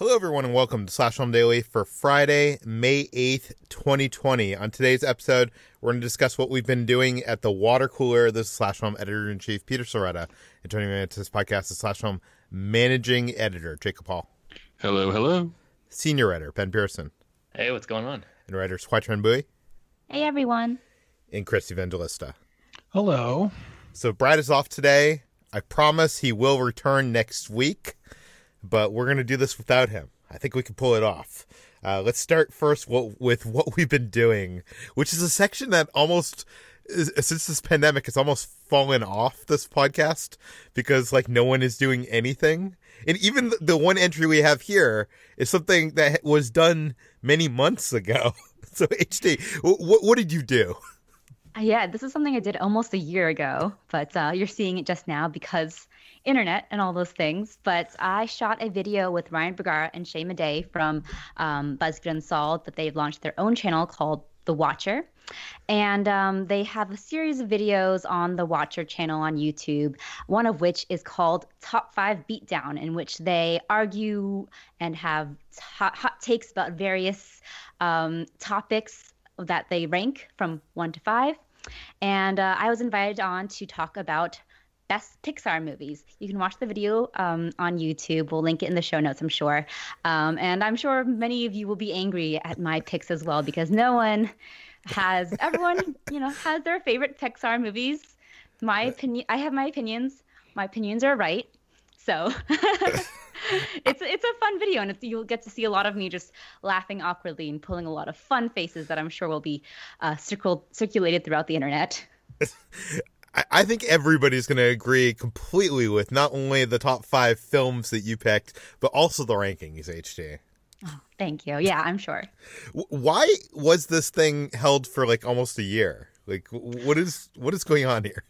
Hello, everyone, and welcome to Slash Film Daily for Friday, May 8th, 2020. On today's episode, we're going to discuss what we've been doing at the water cooler. This is Slash Film Editor in Chief Peter Sciretta. And joining me to this podcast is Slash Film Managing Editor Jacob Hall. Hello, hello. Senior Writer Ben Pearson. Hey, what's going on? And writers Hoai-Tran Bui. Hey, everyone. And Chris Evangelista. Hello. So Brad is off today. I promise he will return next week but we're going to do this without him. I think we can pull it off. Uh, let's start first what, with what we've been doing, which is a section that almost since this pandemic has almost fallen off this podcast because like no one is doing anything. And even the one entry we have here is something that was done many months ago. So HT, what what did you do? Yeah, this is something I did almost a year ago, but uh, you're seeing it just now because internet and all those things. But I shot a video with Ryan Bergara and Shane Madej from um, BuzzFeed Unsolved that they've launched their own channel called The Watcher. And um, they have a series of videos on the Watcher channel on YouTube, one of which is called Top 5 Beatdown, in which they argue and have hot, hot takes about various um, topics that they rank from 1 to 5. And uh, I was invited on to talk about best Pixar movies. You can watch the video um, on YouTube. We'll link it in the show notes, I'm sure. Um, and I'm sure many of you will be angry at my picks as well because no one has, everyone, you know, has their favorite Pixar movies. My opinion, I have my opinions. My opinions are right. So. it's it's a fun video, and you'll get to see a lot of me just laughing awkwardly and pulling a lot of fun faces that I'm sure will be uh, circled, circulated throughout the internet. I think everybody's going to agree completely with not only the top five films that you picked, but also the rankings, HT. Oh, thank you. Yeah, I'm sure. Why was this thing held for like almost a year? Like, what is what is going on here?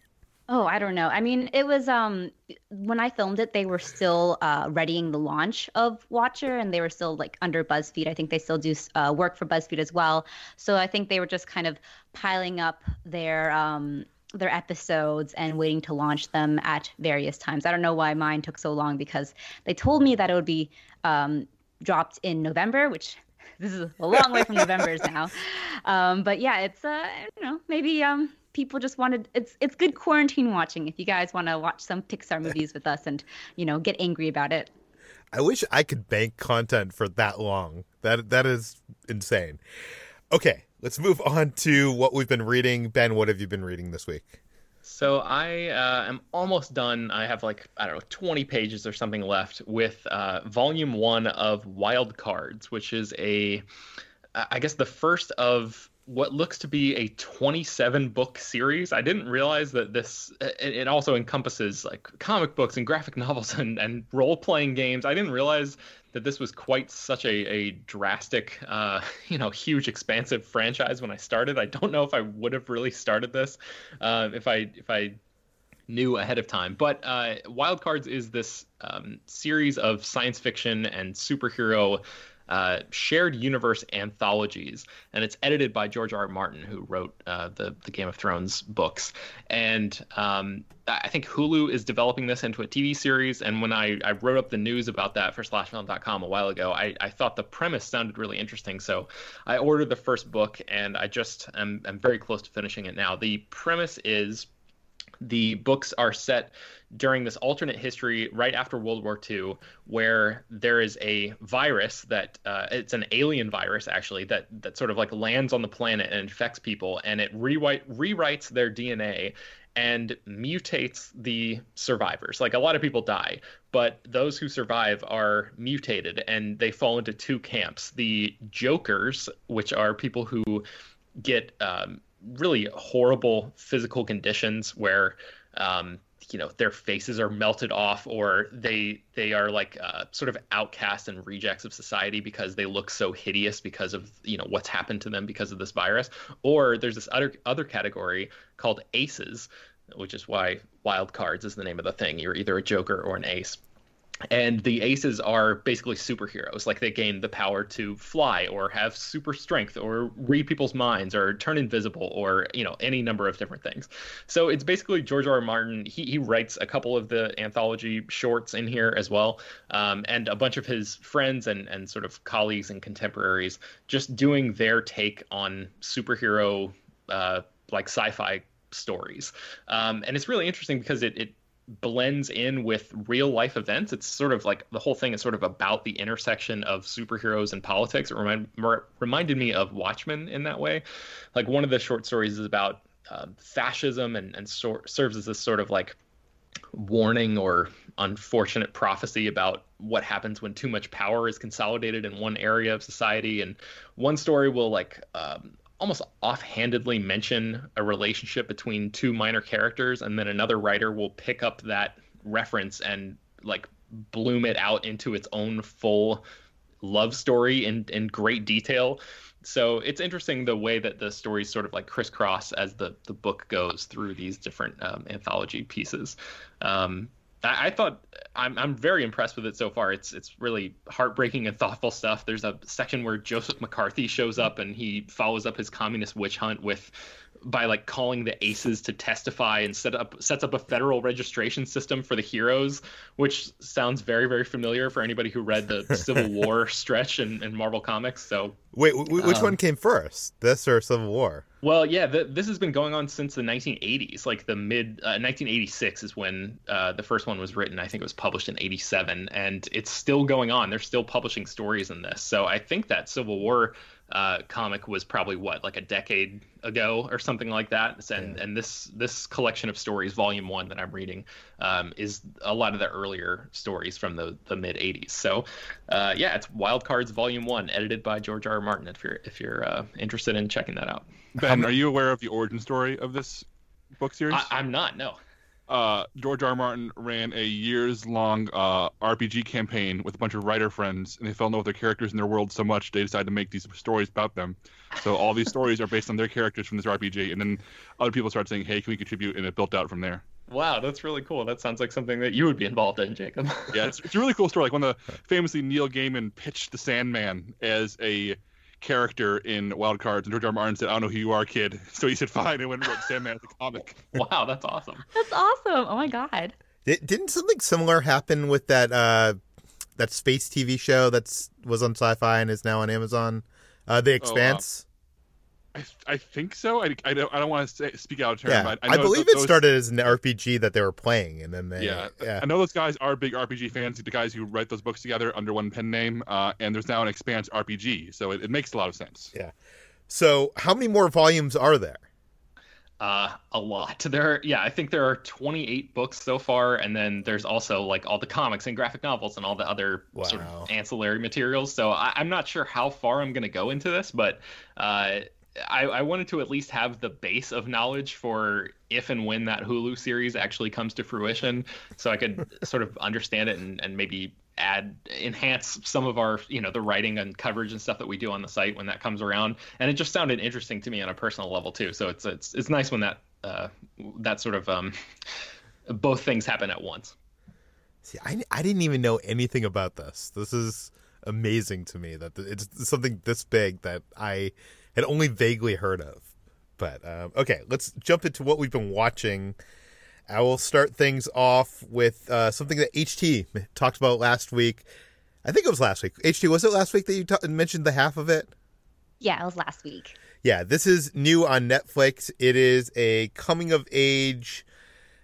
Oh, I don't know. I mean, it was um when I filmed it, they were still uh, readying the launch of Watcher, and they were still like under BuzzFeed. I think they still do uh, work for BuzzFeed as well. So I think they were just kind of piling up their um their episodes and waiting to launch them at various times. I don't know why mine took so long because they told me that it would be um, dropped in November, which this is a long way from November's now. Um, but yeah, it's uh, you know maybe um, people just wanted it's it's good quarantine watching if you guys want to watch some Pixar movies with us and you know get angry about it. I wish I could bank content for that long. That that is insane. Okay, let's move on to what we've been reading. Ben, what have you been reading this week? So I uh, am almost done. I have like I don't know, 20 pages or something left with uh, volume one of Wild Cards, which is a, I guess the first of what looks to be a 27 book series. I didn't realize that this it, also encompasses like comic books and graphic novels and, and role playing games. I didn't realize that this was quite such a, a drastic, uh, you know, huge, expansive franchise when I started. I don't know if I would have really started this uh, if I if I knew ahead of time. But uh, Wild Cards is this um, series of science fiction and superhero uh, shared universe anthologies, and it's edited by George R. R. Martin, who wrote uh, the the Game of Thrones books. And um, I think Hulu is developing this into a TV series. And when I, I wrote up the news about that for SlashFilm.com a while ago, I, I thought the premise sounded really interesting. So I ordered the first book, and I just am, am very close to finishing it now. The premise is the books are set during this alternate history right after World War II, where there is a virus that uh, it's an alien virus actually that that sort of like lands on the planet and infects people, and it rewrite rewrites their DNA and mutates the survivors. Like a lot of people die, but those who survive are mutated and they fall into two camps: the Jokers, which are people who get um, really horrible physical conditions where um, you know their faces are melted off or they they are like uh, sort of outcasts and rejects of society because they look so hideous because of you know what's happened to them because of this virus. Or there's this other other category called aces which is why wild cards is the name of the thing. You're either a joker or an ace and the aces are basically superheroes. Like they gain the power to fly or have super strength or read people's minds or turn invisible or you know any number of different things. So it's basically george r. r. Martin. He, he writes a couple of the anthology shorts in here as well um, and a bunch of his friends and, and sort of colleagues and contemporaries just doing their take on superhero uh, like sci-fi stories. Um, and it's really interesting because it, it blends in with real life events. It's sort of like the whole thing is sort of about the intersection of superheroes and politics. It remind, reminded me of Watchmen in that way. Like one of the short stories is about uh, fascism and, and so, serves as this sort of like warning or unfortunate prophecy about what happens when too much power is consolidated in one area of society. And one story will like um, almost offhandedly mention a relationship between two minor characters and then another writer will pick up that reference and like bloom it out into its own full love story in in great detail. So it's interesting the way that the stories sort of like crisscross as the the book goes through these different um, anthology pieces. Um, I, I thought I'm I'm very impressed with it so far. It's it's really heartbreaking and thoughtful stuff. There's a section where Joseph McCarthy shows up and he follows up his communist witch hunt with by like calling the aces to testify and set up sets up a federal registration system for the heroes which sounds very very familiar for anybody who read the civil war stretch in, in marvel comics so wait which um, one came first this or civil war? Well yeah the, this has been going on since the 1980s like the mid uh, 1986 is when uh, the first one was written. I think it was published in 87 and it's still going on. They're still publishing stories in this. So i think that civil war uh, comic was probably what like a decade ago or something like that. And yeah. and this this collection of stories volume one that i'm reading um, is a lot of the earlier stories from the the mid 80s so uh, yeah it's wild cards volume one edited by george r. r. Martin if you're if you're uh, interested in checking that out. Ben are you aware of the origin story of this book series? I, i'm not no uh, George R. R. Martin ran a years long uh, RPG campaign with a bunch of writer friends, and they fell in love with their characters in their world so much they decided to make these stories about them. So all these stories are based on their characters from this RPG, and then other people started saying, "Hey, can we contribute?" And it built out from there. Wow, that's really cool. That sounds like something that you would be involved in, Jacob. yeah, it's, it's a really cool story. Like when the famously Neil Gaiman pitched the Sandman as a character in Wild Cards, and George R. R. Martin said, "I don't know who you are, kid." So he said, "Fine," and went and wrote Sandman as a comic. Wow, that's awesome. That's awesome. Oh my god. Did, didn't something similar happen with that uh, that space TV show that's was on Sci-Fi and is now on Amazon? Uh, the Expanse. I, I think so. I, I don't I don't want to say, speak out of turn. yeah, but I, know believe th- it started as an RPG that they were playing, and then they Yeah, yeah. I know those guys are big RPG fans. The guys who write those books together under one pen name, uh, and there's now an Expanse RPG, so it, it makes a lot of sense. Yeah. So, how many more volumes are there? Uh, a lot. There, yeah, I think there are 28 books so far, and then there's also like all the comics and graphic novels and all the other sort of ancillary materials. So I, I'm not sure how far I'm going to go into this, but uh, I, I wanted to at least have the base of knowledge for if and when that Hulu series actually comes to fruition, so I could sort of understand it and, and maybe add enhance some of our you know the writing and coverage and stuff that we do on the site when that comes around. And it just sounded interesting to me on a personal level too. So it's it's it's nice when that uh that sort of um both things happen at once. See, I, I didn't even know anything about this. This is amazing to me that it's something this big that I had only vaguely heard of. But um, okay, let's jump into what we've been watching. I will start things off with uh, something that HT talked about last week. I think it was last week. HT, was it last week that you ta- mentioned the half of it? Yeah, it was last week. Yeah, this is new on Netflix. It is a coming of age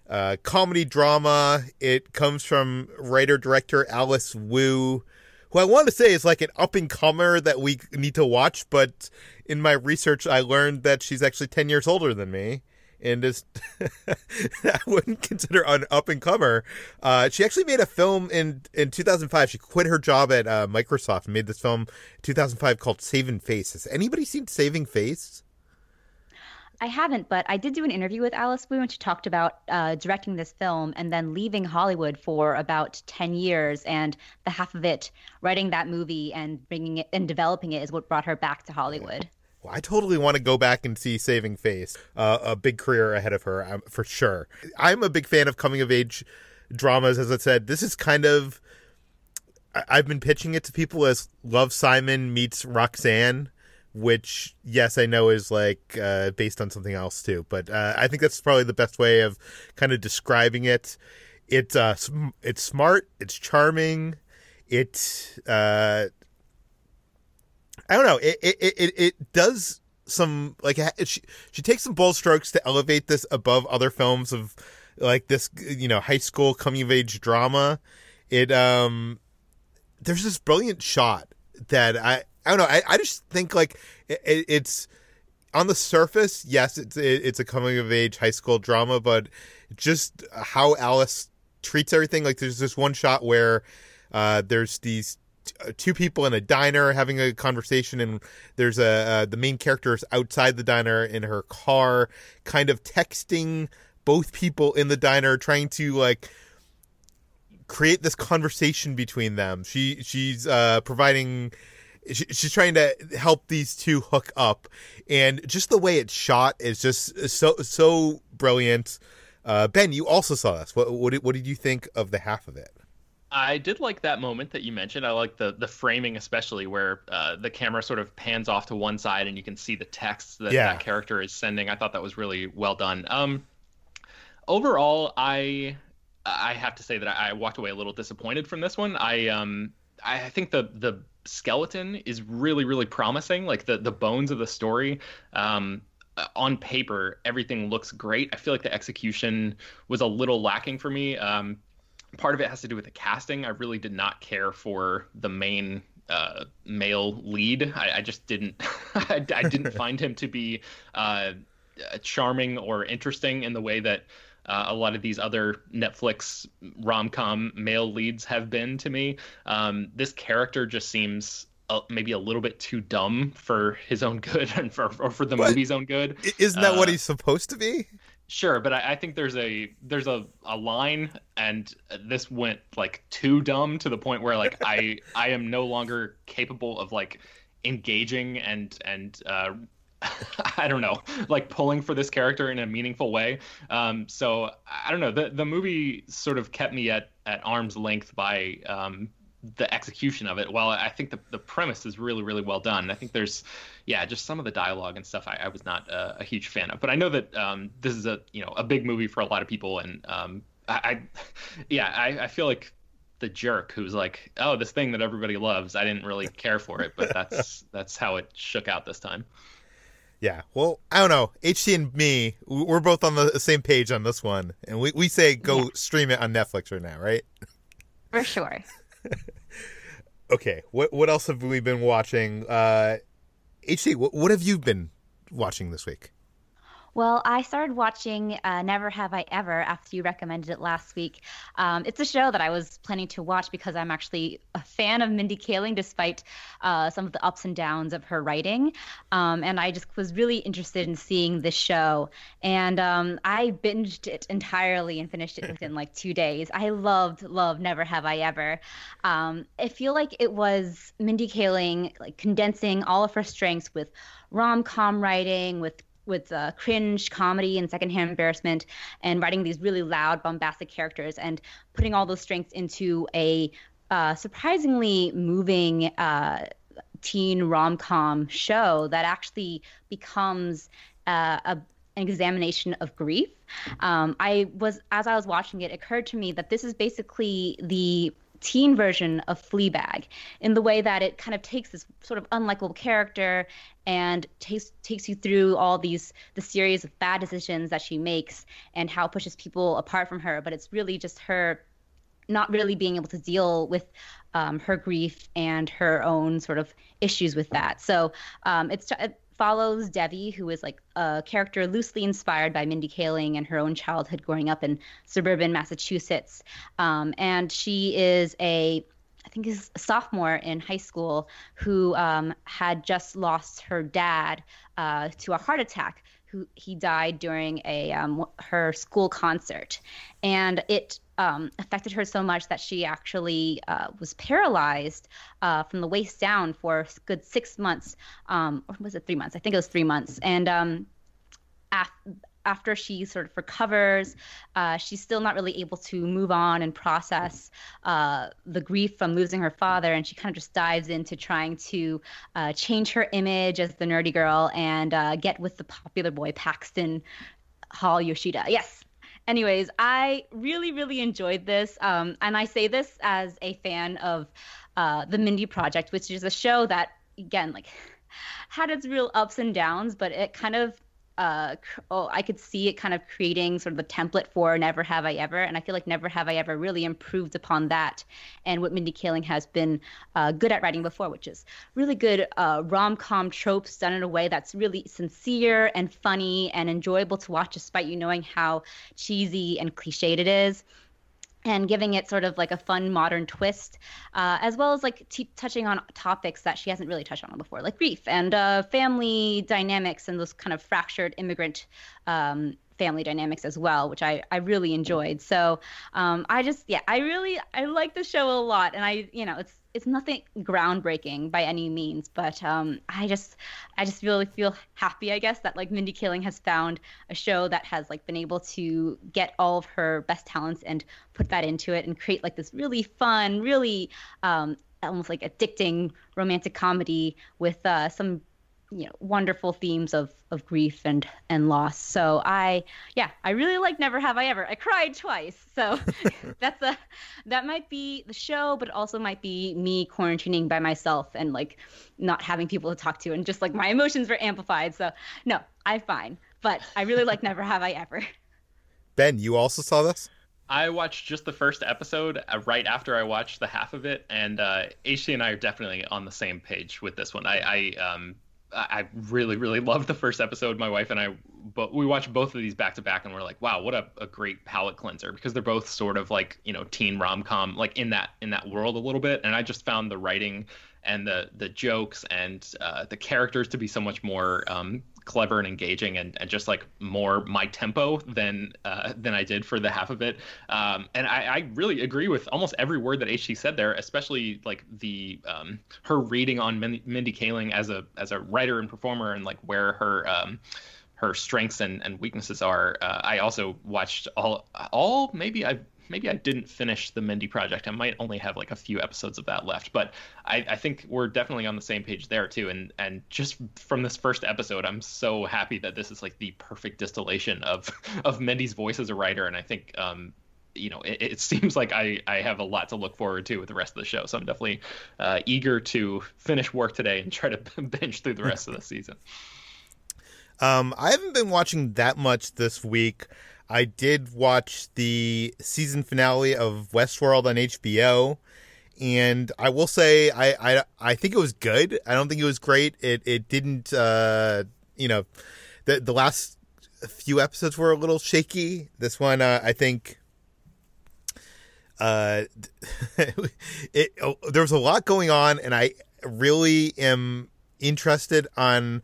uh, comedy drama. It comes from writer director Alice Wu, who I want to say is like an up and comer that we need to watch. But in my research, I learned that she's actually 10 years older than me. And is I wouldn't consider an up and comer. Uh, she actually made a film in in 2005. She quit her job at uh, Microsoft and made this film in 2005 called Saving Face. Has anybody seen Saving Face? I haven't, but I did do an interview with Alice Wu, and she talked about uh, directing this film and then leaving Hollywood for about 10 years. And the half of it, writing that movie and bringing it and developing it, is what brought her back to Hollywood. Well, I totally want to go back and see Saving Face. Uh, a big career ahead of her, um, for sure. I'm a big fan of coming of age dramas. As I said, this is kind of. I've been pitching it to people as Love Simon meets Roxanne, which, yes, I know is like uh, based on something else too. But uh, I think that's probably the best way of kind of describing it. It's uh, it's smart. It's charming. It uh, I don't know. It it it, it does some like she she takes some bold strokes to elevate this above other films of like this you know high school coming of age drama. It um there's this brilliant shot that I I don't know. I, I just think like it, it, it's on the surface, yes, it's it, it's a coming of age high school drama, but just how Alice treats everything. Like there's this one shot where uh, there's these uh, two people in a diner having a conversation, and there's a uh, the main character is outside the diner in her car, kind of texting both people in the diner, trying to like create this conversation between them. She she's uh, providing. She, she's trying to help these two hook up, and just the way it's shot is just so so brilliant. Uh, ben, you also saw this. What what did, what did you think of the half of it? I did like that moment that you mentioned. I like the the framing, especially where uh, the camera sort of pans off to one side and you can see the text that Yeah. that character is sending. I thought that was really well done. Um, overall, I I have to say that I, I walked away a little disappointed from this one. I um I think the the skeleton is really really promising. Like the the bones of the story. Um, on paper, everything looks great. I feel like the execution was a little lacking for me. Um, part of it has to do with the casting. I really did not care for the main uh, male lead. I, I just didn't. I, I didn't find him to be uh, charming or interesting in the way that uh, a lot of these other Netflix rom com male leads have been to me. Um, this character just seems. Uh, maybe a little bit too dumb for his own good and for or for the What? movie's own good. Isn't that what Uh, he's supposed to be? Sure, but I, I think there's a there's a, a line, and this went like too dumb to the point where like I I am no longer capable of like engaging and and uh, I don't know like pulling for this character in a meaningful way. Um, so I don't know the the movie sort of kept me at at arm's length by um, the execution of it. While I think the the premise is really really well done, I think there's yeah just some of the dialogue and stuff I, I was not uh, a huge fan of. But I know that um, this is a you know a big movie for a lot of people, and um, I, I yeah I, I feel like the jerk who's like, oh, this thing that everybody loves. I didn't really care for it, but that's that's how it shook out this time. Yeah, well, I don't know. HT and me, we're both on the same page on this one, and we, we say go yeah. stream it on Netflix right now, right? For sure. okay, what what else have we been watching? Uh, HT, what, what have you been watching this week? Well, I started watching uh, Never Have I Ever after you recommended it last week. Um, it's a show that I was planning to watch because I'm actually a fan of Mindy Kaling, despite uh, some of the ups and downs of her writing. Um, and I just was really interested in seeing this show. And um, I binged it entirely and finished it within like two days. I loved, loved Never Have I Ever. Um, I feel like it was Mindy Kaling like condensing all of her strengths with rom com writing, with with uh, cringe comedy and secondhand embarrassment and writing these really loud bombastic characters and putting all those strengths into a uh, surprisingly moving uh, teen rom-com show that actually becomes uh, a an examination of grief. Um, I was, as I was watching it, it occurred to me that this is basically the teen version of Fleabag in the way that it kind of takes this sort of unlikable character and takes takes you through all these the series of bad decisions that she makes and how it pushes people apart from her but it's really just her not really being able to deal with um, her grief and her own sort of issues with that. So um, it's follows Debbie, who is like a character loosely inspired by Mindy Kaling and her own childhood growing up in suburban Massachusetts. Um, and she is a I think is a sophomore in high school who um, had just lost her dad uh, to a heart attack. Who he died during a um, her school concert, and it um, affected her so much that she actually uh, was paralyzed uh, from the waist down for good six months. Um, or was it three months? I think it was three months. And um, after she sort of recovers, uh, she's still not really able to move on and process uh, the grief from losing her father. And she kind of just dives into trying to uh, change her image as the nerdy girl and uh, get with the popular boy Paxton Hall Yoshida. Yes, anyways, I really, really enjoyed this. Um, and I say this as a fan of uh, the Mindy Project, which is a show that, again, like had its real ups and downs, but it kind of uh, oh, I could see it kind of creating sort of the template for Never Have I Ever, and I feel like Never Have I Ever really improved upon that and what Mindy Kaling has been uh, good at writing before, which is really good uh, rom-com tropes done in a way that's really sincere and funny and enjoyable to watch, despite you knowing how cheesy and cliched it is and giving it sort of like a fun modern twist, uh, as well as like t- touching on topics that she hasn't really touched on before, like grief and uh, family dynamics and those kind of fractured immigrant um, family dynamics as well, which I, I really enjoyed. So um, I just yeah, I really I like the show a lot, and I you know it's it's nothing groundbreaking by any means, but um, I just I just really feel happy, I guess, that like Mindy Kaling has found a show that has like been able to get all of her best talents and put that into it and create like this really fun, really um, almost like addicting romantic comedy with uh, some you know wonderful themes of of grief and and loss. So i yeah i really like never have i ever. I cried twice. So that's a that might be the show but also might be me quarantining by myself and like not having people to talk to and just like my emotions were amplified. So no i'm fine. But i really like never have i ever. Ben you also saw this? I watched just the first episode uh, right after I watched the half of it, and uh, HT and I are definitely on the same page with this one. I, I um, I really, really loved the first episode. My wife and I, but we watched both of these back to back, and we're like, wow, what a, a great palate cleanser because they're both sort of like you know teen rom com, like in that in that world a little bit. And I just found the writing and the the jokes and uh, the characters to be so much more um, clever and engaging and, and just like more my tempo than uh, than I did for the half of it. Um, and I, I, really agree with almost every word that HT said there, especially like the um, her reading on Mindy, Kaling as a as a writer and performer and like where her um, her strengths and, and weaknesses are. Uh, I also watched all all maybe I maybe I didn't finish the Mindy project. I might only have like a few episodes of that left, but I, I think we're definitely on the same page there too. And and just from this first episode, I'm so happy that this is like the perfect distillation of of Mindy's voice as a writer. And I think um, you know, it, it, seems like I, I have a lot to look forward to with the rest of the show. So I'm definitely uh, eager to finish work today and try to binge through the rest of the season. Um, I haven't been watching that much this week. I did watch the season finale of Westworld on HBO, and I will say I I, I think it was good. I don't think it was great. It it didn't uh, you know the the last few episodes were a little shaky. This one uh, I think uh it oh, there was a lot going on and I really am interested on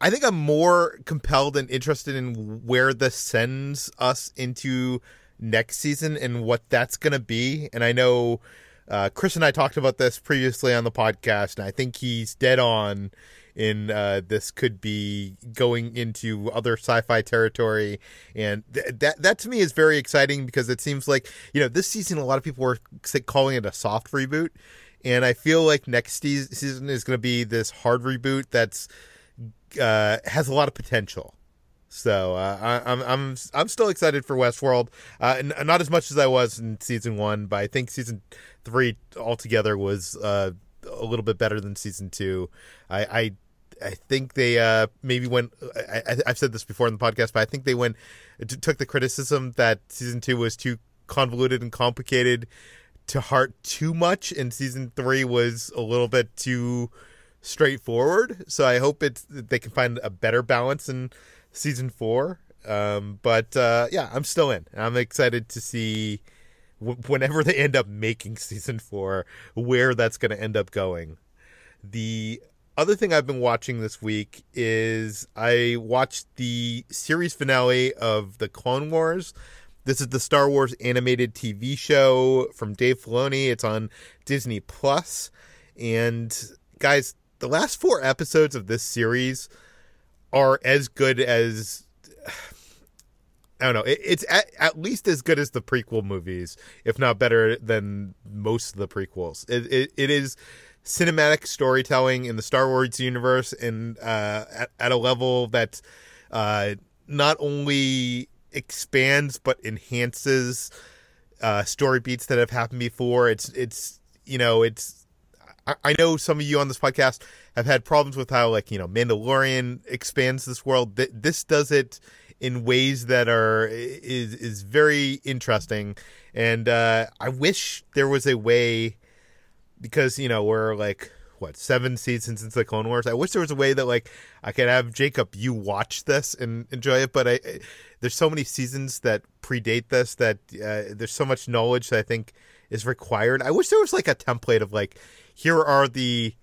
I think I'm more compelled and interested in where this sends us into next season and what that's going to be. And I know uh, Chris and I talked about this previously on the podcast, and I think he's dead on in uh, this could be going into other sci-fi territory, and th- that that to me is very exciting because it seems like you know this season a lot of people were calling it a soft reboot, and I feel like next season is going to be this hard reboot that's uh, has a lot of potential. So uh, I, am I'm I'm still excited for Westworld. Uh, not as much as I was in season one, but I think season three altogether was uh, a little bit better than season two. I I, I think they uh, maybe went. I, have said this before in the podcast, but I think they went t- took the criticism that season two was too convoluted and complicated to heart too much, and season three was a little bit too straightforward. So I hope it's they can find a better balance in season four. Um, but uh, yeah, I'm still in. I'm excited to see w- whenever they end up making season four where that's going to end up going. The other thing I've been watching this week is I watched the series finale of the Clone Wars. This is the Star Wars animated TV show from Dave Filoni. It's on Disney Plus, and guys, the last four episodes of this series are as good as I don't know. It, it's at, at, least as good as the prequel movies, if not better than most of the prequels. It, it, it is cinematic storytelling in the Star Wars universe, and uh, at, at a level that uh, not only expands but enhances uh, story beats that have happened before. It's it's you know it's I, know some of you on this podcast have had problems with how like you know Mandalorian expands this world. This does it in ways that are is is very interesting, and uh, I wish there was a way because you know we're like what seven seasons since the Clone Wars. I wish there was a way that like I could have Jacob you watch this and enjoy it, but I, I there's so many seasons that predate this that uh, there's so much knowledge that I think is required. I wish there was like a template of like here are the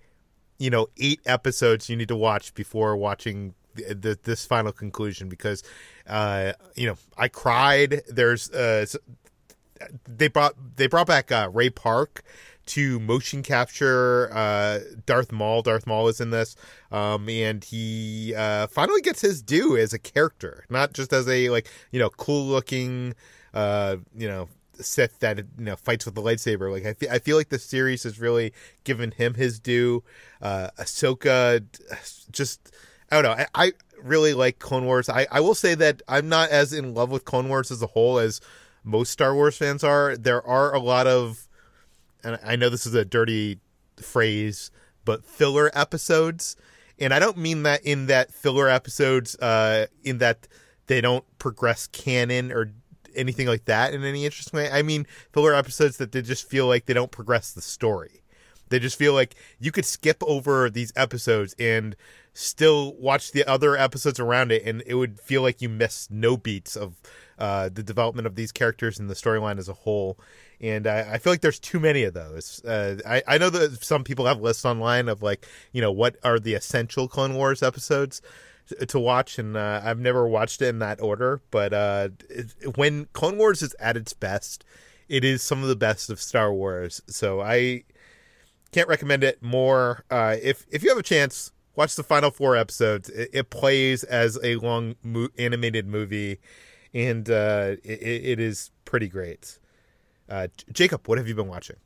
you know eight episodes you need to watch before watching the, the, this final conclusion because uh you know I cried there's uh they brought they brought back uh, Ray Park to motion capture uh, Darth Maul. Darth Maul is in this, um, and he uh, finally gets his due as a character, not just as a like you know cool looking, uh, you know Sith that you know fights with the lightsaber. Like I I feel like the series has really given him his due. Uh, Ahsoka, just I don't know. I, I really like Clone Wars. I, I will say that I'm not as in love with Clone Wars as a whole as most Star Wars fans are. There are a lot of, and I know this is a dirty phrase, but filler episodes. And I don't mean that in that filler episodes, uh, in that they don't progress canon or anything like that in any interesting way. I mean, filler episodes that they just feel like they don't progress the story. They just feel like you could skip over these episodes and still watch the other episodes around it, and it would feel like you missed no beats of uh, the development of these characters and the storyline as a whole. And I, I, feel like there's too many of those. Uh, I, I know that some people have lists online of like, you know, what are the essential Clone Wars episodes to watch, and uh, I've never watched it in that order. But uh, it, when Clone Wars is at its best, it is some of the best of Star Wars. So I can't recommend it more. Uh, if if you have a chance, watch the final four episodes. It, it plays as a long mo- animated movie, and uh, it, it is pretty great. Uh, Jacob, what have you been watching?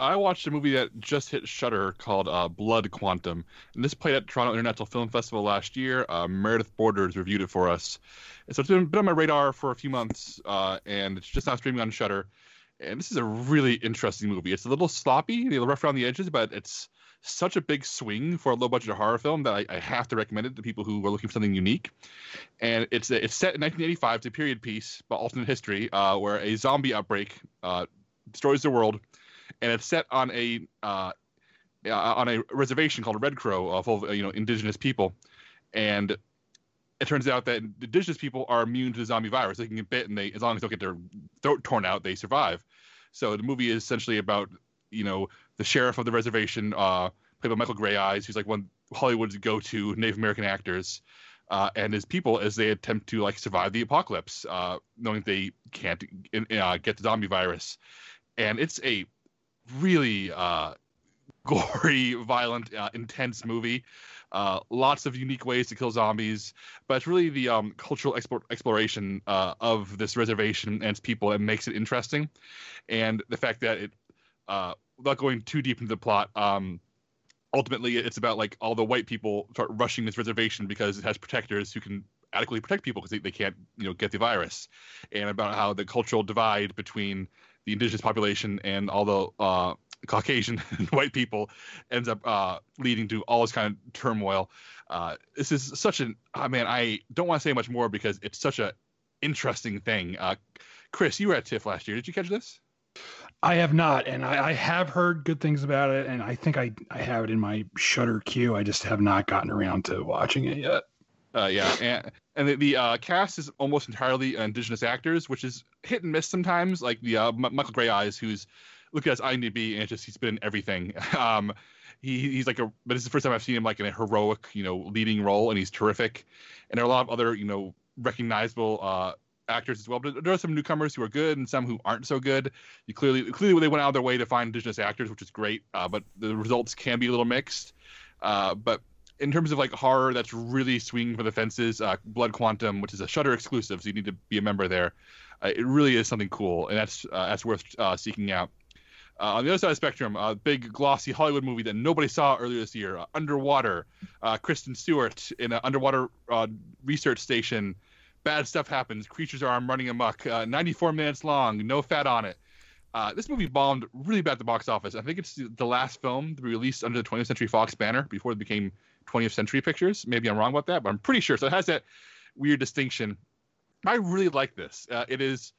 I watched a movie that just hit Shudder called uh, Blood Quantum, and this played at Toronto International Film Festival last year. Uh, Meredith Borders reviewed it for us, and so it's been, been on my radar for a few months, uh, and it's just now streaming on Shudder. And this is a really interesting movie. It's a little sloppy, a rough around the edges, but it's such a big swing for a low budget horror film that I, I, have to recommend it to people who are looking for something unique. And it's it's set in 1985. It's a period piece, but alternate history, uh, where a zombie outbreak uh, destroys the world and it's set on a uh, on a reservation called Red Crow, uh, full of you know indigenous people, and it turns out that indigenous people are immune to the zombie virus. They can get bit, and they as long as they don't get their throat torn out, they survive. So the movie is essentially about you know the sheriff of the reservation, uh, played by Michael Greyeyes, who's like one Hollywood's go-to Native American actors. Uh, and his people as they attempt to like survive the apocalypse, uh, knowing they can't uh, get the zombie virus. And it's a really uh, gory, violent, uh, intense movie. Uh, lots of unique ways to kill zombies, but it's really the um, cultural explore, exploration uh, of this reservation and its people that makes it interesting, and the fact that it, uh, without going too deep into the plot, um, ultimately it's about like all the white people start rushing this reservation because it has protectors who can adequately protect people because they, they can't you know get the virus, and about how the cultural divide between the indigenous population and all the uh, Caucasian white people ends up uh, leading to all this kind of turmoil. Uh, this is such an I mean I don't want to say much more because it's such a interesting thing. Uh, Chris, you were at TIFF last year. Did you catch this? I have not, and I, I, have heard good things about it, and I think I, I have it in my Shudder queue. I just have not gotten around to watching it yet. Uh, yeah, and, and the, the uh, cast is almost entirely indigenous actors, which is hit and miss sometimes. Like the uh, M- Michael Greyeyes, who's look at his IMDb, and it's just he's been in everything. um, he, he's like a, but is the first time I've seen him like in a heroic, you know, leading role, and he's terrific. And there are a lot of other, you know, recognizable uh, actors as well. But there are some newcomers who are good and some who aren't so good. You clearly, clearly, they went out of their way to find indigenous actors, which is great. Uh, but the results can be a little mixed. Uh, but in terms of like horror that's really swinging for the fences, uh, Blood Quantum, which is a Shudder exclusive, so you need to be a member there. Uh, it really is something cool, and that's uh, that's worth uh, seeking out. Uh, on the other side of the spectrum, a big glossy Hollywood movie that nobody saw earlier this year, uh, Underwater. Kristen Stewart in an underwater research station. Bad stuff happens. Creatures are running amok. 94 minutes long. No fat on it. Uh, this movie bombed really bad at the box office. I think it's the last film to be released under the 20th Century Fox banner before it became 20th Century Pictures. Maybe I'm wrong about that, but I'm pretty sure. So it has that weird distinction. I really like this. Uh, it is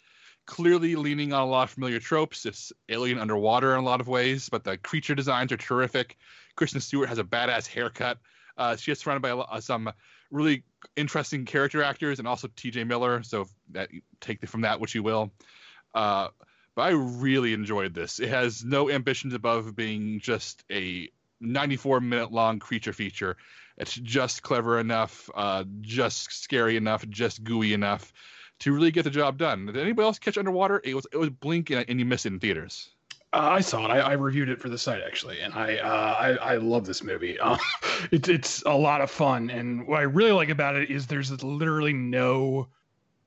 clearly leaning on a lot of familiar tropes. It's alien underwater in a lot of ways, but the creature designs are terrific. Kristen Stewart has a badass haircut. Uh, she is surrounded by uh, some really interesting character actors and also T.J. Miller. So that take from that what you will. Uh, but I really enjoyed this. It has no ambitions above being just a 94 minute long creature feature. It's just clever enough, uh, just scary enough, just gooey enough to really get the job done. Did anybody else catch Underwater? It was it was Blink and, you missed it in theaters. Uh, I saw it. I, I, reviewed it for the site actually, and I uh, I, I, love this movie. Uh, it's it's a lot of fun, and what I really like about it is there's literally no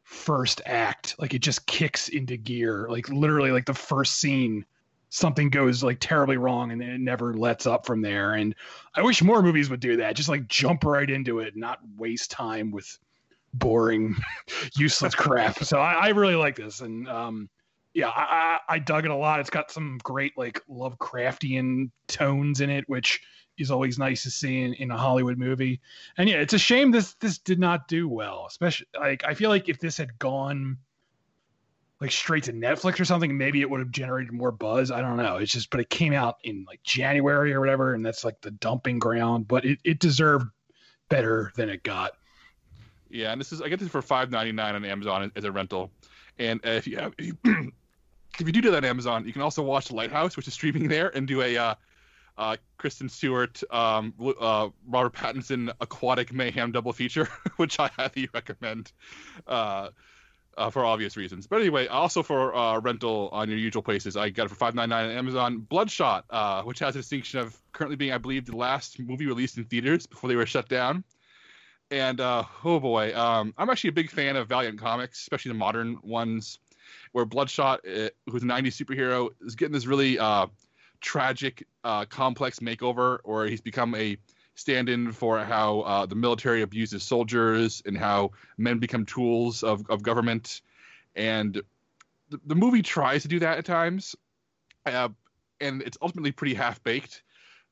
first act. Like it just kicks into gear. Like literally, like the first scene something goes like terribly wrong and it never lets up from there. And I wish more movies would do that. Just like jump right into it, not waste time with boring, useless crap. So I, I, really like this. And um, yeah, I, I, I, dug it a lot. It's got some great like Lovecraftian tones in it, which is always nice to see in, in a Hollywood movie. And yeah, it's a shame this this did not do well. Especially like I feel like if this had gone like straight to Netflix or something, maybe it would have generated more buzz. I don't know. It's just, but it came out in like January or whatever, and that's like the dumping ground. But it, it deserved better than it got. Yeah, and this is I get this for five ninety nine on Amazon as a rental, and uh, if you have if you, if you do do that on Amazon, you can also watch Lighthouse, which is streaming there, and do a uh, uh, Kristen Stewart, um, uh, Robert Pattinson aquatic mayhem double feature, which I highly recommend. Uh, uh, for obvious reasons. But anyway, also for uh, rental on your usual places, I got it for five ninety nine on Amazon. Bloodshot, uh, which has a distinction of currently being, I believe, the last movie released in theaters before they were shut down. And uh, oh boy, um, I'm actually a big fan of Valiant comics, especially the modern ones. where Bloodshot, uh, who's a '90s superhero, is getting this really uh, tragic, complex makeover, where he's become a stand-in for how uh, the military abuses soldiers and how men become tools of, of government, and the, the movie tries to do that at times, uh, and it's ultimately pretty half-baked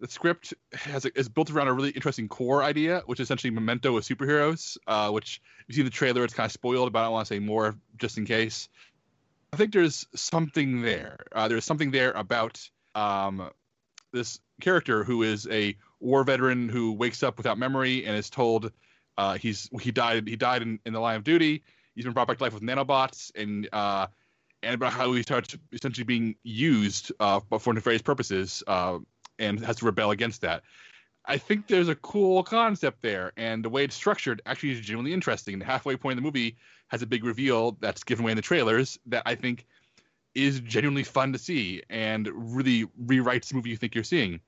the script has is built around a really interesting core idea, which is essentially memento of superheroes. Uh, which you see the trailer, it's kind of spoiled, but I don't want to say more just in case. I think there's something there. Uh, there's something there about um, this character who is a war veteran who wakes up without memory and is told uh, he's he died he died in, in the line of duty. He's been brought back to life with nanobots and uh, and about how he starts essentially being used uh, for nefarious purposes uh, and has to rebel against that. I think there's a cool concept there, and the way it's structured actually is genuinely interesting. The halfway point of the movie has a big reveal that's given away in the trailers that I think is genuinely fun to see and really rewrites the movie you think you're seeing.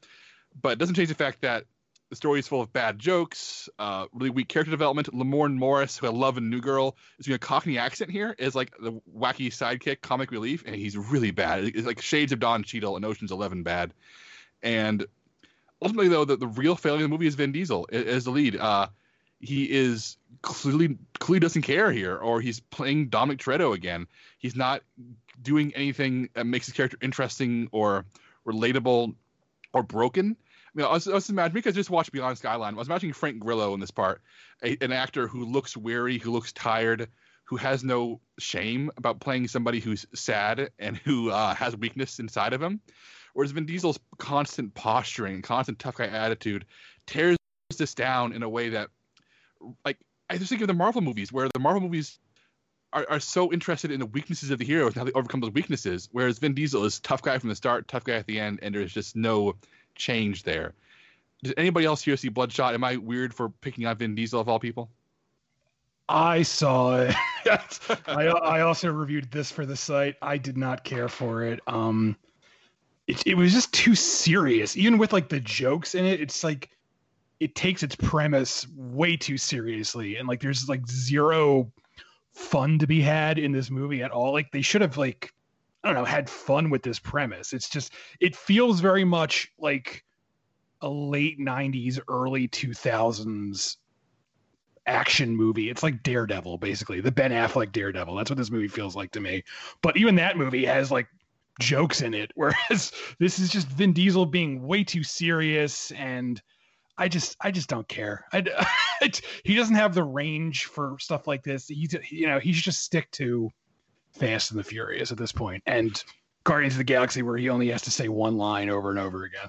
But it doesn't change the fact that the story is full of bad jokes, uh, really weak character development. Lamorne Morris, who I love in New Girl, is doing a Cockney accent here, is like the wacky sidekick, comic relief, and he's really bad. It's like shades of Don Cheadle and Ocean's Eleven bad. And ultimately, though, the, the real failure of the movie is Vin Diesel as the lead. Uh, he is clearly clearly doesn't care here, or he's playing Dominic Toretto again. He's not doing anything that makes his character interesting or relatable or broken. I mean, I was, I was imagining because I just watched Beyond Skyline. I was imagining Frank Grillo in this part, a, an actor who looks weary, who looks tired, who has no shame about playing somebody who's sad and who uh, has weakness inside of him. Whereas Vin Diesel's constant posturing, constant tough guy attitude tears this down in a way that, like, I just think of the Marvel movies, where the Marvel movies are, are so interested in the weaknesses of the heroes and how they overcome those weaknesses, whereas Vin Diesel is tough guy from the start, tough guy at the end, and there's just no change there. Did anybody else here see Bloodshot? Am I weird for picking on Vin Diesel of all people? I saw it. I, I also reviewed this for the site. I did not care for it. Um, it, it was just too serious. Even with like the jokes in it, it's like it takes its premise way too seriously, and like there's like zero fun to be had in this movie at all. Like they should have like I don't know had fun with this premise. It's just it feels very much like a late 90s early 2000s action movie. It's like Daredevil, basically the Ben Affleck Daredevil. That's what this movie feels like to me. But even that movie has like jokes in it, whereas this is just Vin Diesel being way too serious, and I just I just don't care. I, he doesn't have the range for stuff like this. He's you know he should just stick to Fast and the Furious at this point, and Guardians of the Galaxy, where he only has to say one line over and over again.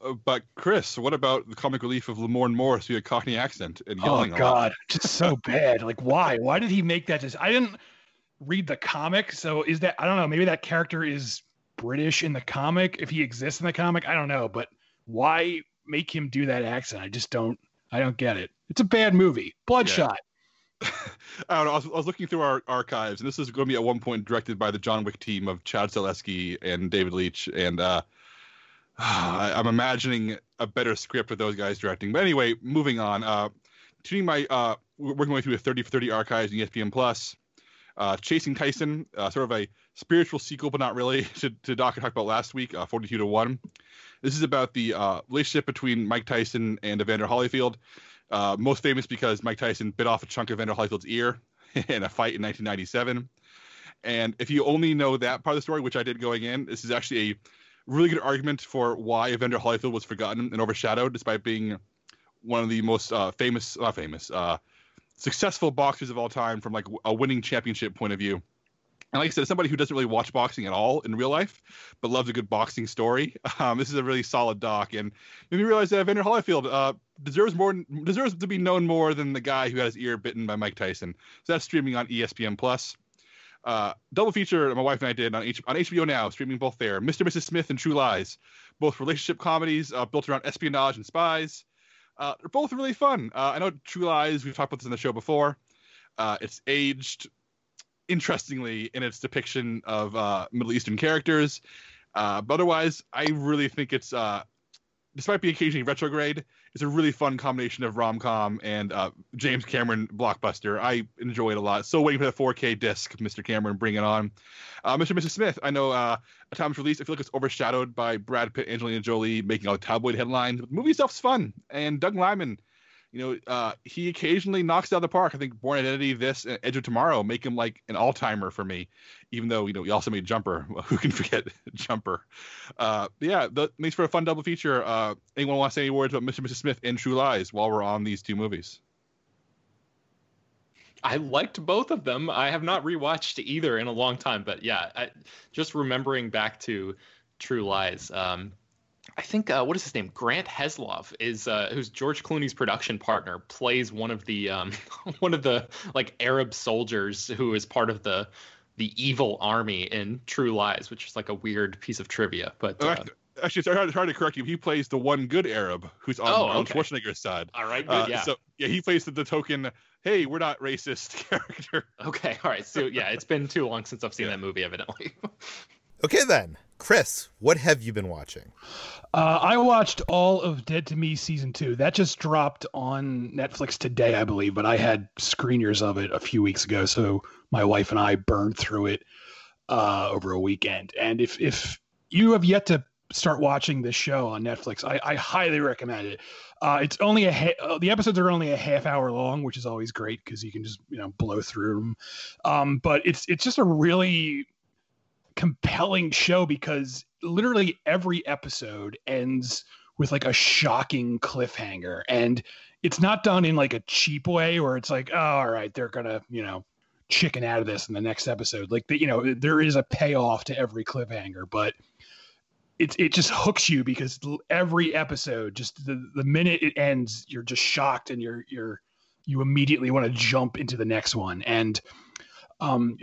Uh, but Chris, what about the comic relief of Lamorne Morris with a Cockney accent and oh, yelling? Oh God, just so bad. Like, why? Why did he make that? Just I didn't read the comic. So is that I don't know, maybe that character is British in the comic if he exists in the comic. I don't know, but why make him do that accent? I just don't I don't get it. It's a bad movie. Bloodshot. Yeah. I don't know. I was, I was, looking through our archives, and this is going to be at one point directed by the John Wick team of Chad Stahelski and David Leitch. And uh, I'm imagining a better script with those guys directing. But anyway, moving on. Uh, tuning my uh, working my way through a 30 for 30 archives in ESPN Plus uh, Chasing Tyson, uh, sort of a spiritual sequel, but not really, to, to Doc I talked about last week, uh, 42 to 1. This is about the uh, relationship between Mike Tyson and Evander Holyfield. Uh, most famous because Mike Tyson bit off a chunk of Evander Holyfield's ear in a fight in 1997. And if you only know that part of the story, which I did going in, this is actually a really good argument for why Evander Holyfield was forgotten and overshadowed, despite being one of the most uh, famous, not famous, uh, successful boxers of all time from like a winning championship point of view. And like I said, somebody who doesn't really watch boxing at all in real life, but loves a good boxing story, um, this is a really solid doc, and made me realize that Evander Holyfield uh, deserves more, deserves to be known more than the guy who had his ear bitten by Mike Tyson. So that's streaming on ESPN Plus. Uh, double feature my wife and I did on, H- on HBO now, streaming both there. Mr. and Mrs. Smith and True Lies, both relationship comedies uh, built around espionage and spies. Uh, they're both really fun. Uh, I know True Lies, we've talked about this in the show before. Uh, it's aged interestingly in its depiction of uh, Middle Eastern characters. Uh, but otherwise, I really think it's, uh, despite being occasionally retrograde, it's a really fun combination of rom com and uh, James Cameron blockbuster. I enjoy it a lot. So waiting for the 4K disc, Mr. Cameron, bring it on. Uh, Mr. and Mrs. Smith, I know uh, at time's release, I feel like it's overshadowed by Brad Pitt, Angelina Jolie making all the tabloid headlines. But the movie itself's fun, and Doug Liman you know, uh, he occasionally knocks out the park. I think Bourne Identity, this, and Edge of Tomorrow make him like an all timer for me, even though, you know, he also made Jumper. Who can forget Jumper? Uh, yeah, that makes for a fun double feature. Uh, anyone want to say any words about Mr. and Mrs. Smith and True Lies while we're on these two movies? I liked both of them. I have not rewatched either in a long time, but yeah, I, just remembering back to True Lies. Um, I think uh, what is his name? Grant Heslov is uh, who's George Clooney's production partner. Plays one of the um, one of the like Arab soldiers who is part of the the evil army in True Lies, which is like a weird piece of trivia. But oh, uh, actually, it's hard, hard to correct you. He plays the one good Arab who's on oh, okay. Schwarzenegger's side. All right, good, uh, yeah. So yeah, he plays the, the token. Hey, we're not racist character. Okay, all right. So yeah, it's been too long since I've seen yeah. that movie, evidently. okay then. Chris, what have you been watching? Uh, I watched all of Dead to Me season two. That just dropped on Netflix today, I believe, but I had screeners of it a few weeks ago, so my wife and I burned through it uh, over a weekend. And if if you have yet to start watching this show on Netflix, I, I highly recommend it. Uh, it's only a ha- uh, the episodes are only a half hour long, which is always great because you can just you know blow through them. Um, but it's it's just a really compelling show because literally every episode ends with like a shocking cliffhanger. And it's not done in like a cheap way where it's like oh, all right they're gonna you know chicken out of this in the next episode. Like the, you know there is a payoff to every cliffhanger but it, it just hooks you because every episode just the, the minute it ends you're just shocked and you're you're you immediately want to jump into the next one. And um,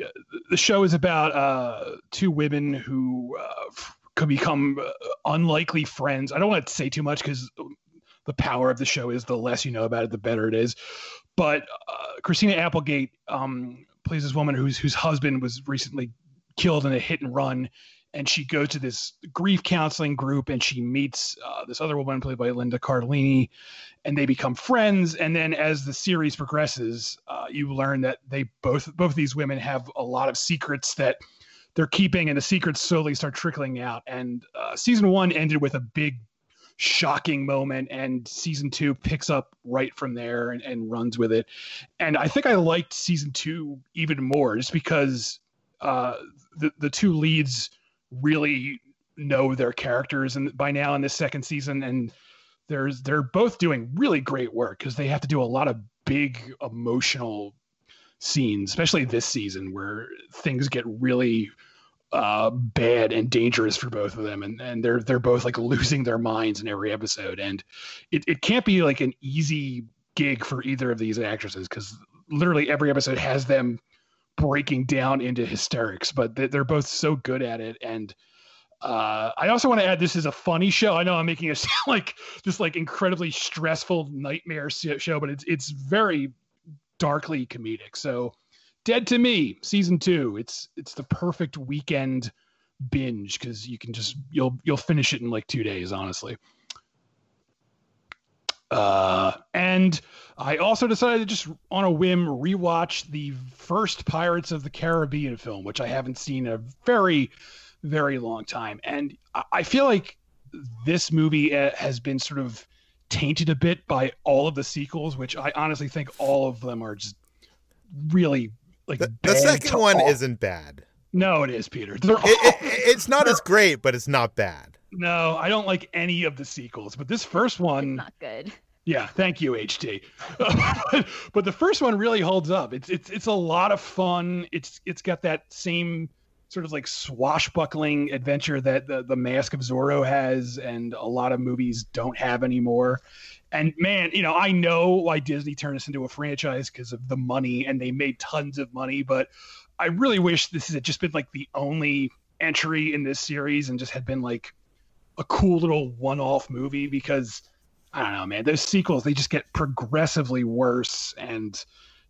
the show is about uh, two women who uh, could become uh, unlikely friends. I don't want to say too much because the power of the show is the less you know about it, the better it is. But uh, Christina Applegate um, plays this woman whose whose husband was recently killed in a hit and run, and she goes to this grief counseling group and she meets uh, this other woman played by Linda Cardellini, and they become friends. And then as the series progresses, uh, you learn that they both both these women have a lot of secrets that they're keeping, and the secrets slowly start trickling out. And uh, season one ended with a big shocking moment and season two picks up right from there and, and runs with it and i think i liked season two even more just because uh, the, the two leads really know their characters and by now in this second season. And there's they're both doing really great work because they have to do a lot of big emotional scenes especially this season where things get really uh, bad and dangerous for both of them. And, and they're they're both like losing their minds in every episode. And it, it can't be like an easy gig for either of these actresses because literally every episode has them breaking down into hysterics, but they're both so good at it. And uh, I also want to add this is a funny show. I know I'm making it sound like this like incredibly stressful nightmare show, but it's it's very darkly comedic. So, Dead to Me season two. It's it's the perfect weekend binge because you can just you'll you'll finish it in like two days, honestly. Uh, and I also decided to just on a whim rewatch the first Pirates of the Caribbean film, which I haven't seen in a very, very long time. And I feel like this movie uh, has been sort of tainted a bit by all of the sequels, which I honestly think all of them are just really like the, the second one all. isn't bad. No, it is, Peter. It, it, it's not as great, but it's not bad. No, I don't like any of the sequels, but this first one it's not good. Yeah, thank you, HT. but, but the first one really holds up. It's it's it's a lot of fun. It's it's got that same sort of like swashbuckling adventure that the, the Mask of Zorro has, and a lot of movies don't have anymore. And man, you know, I know why Disney turned this into a franchise because of the money, and they made tons of money. But I really wish this had just been like the only entry in this series, and just had been like a cool little one-off movie because I don't know, man. Those sequels they just get progressively worse, and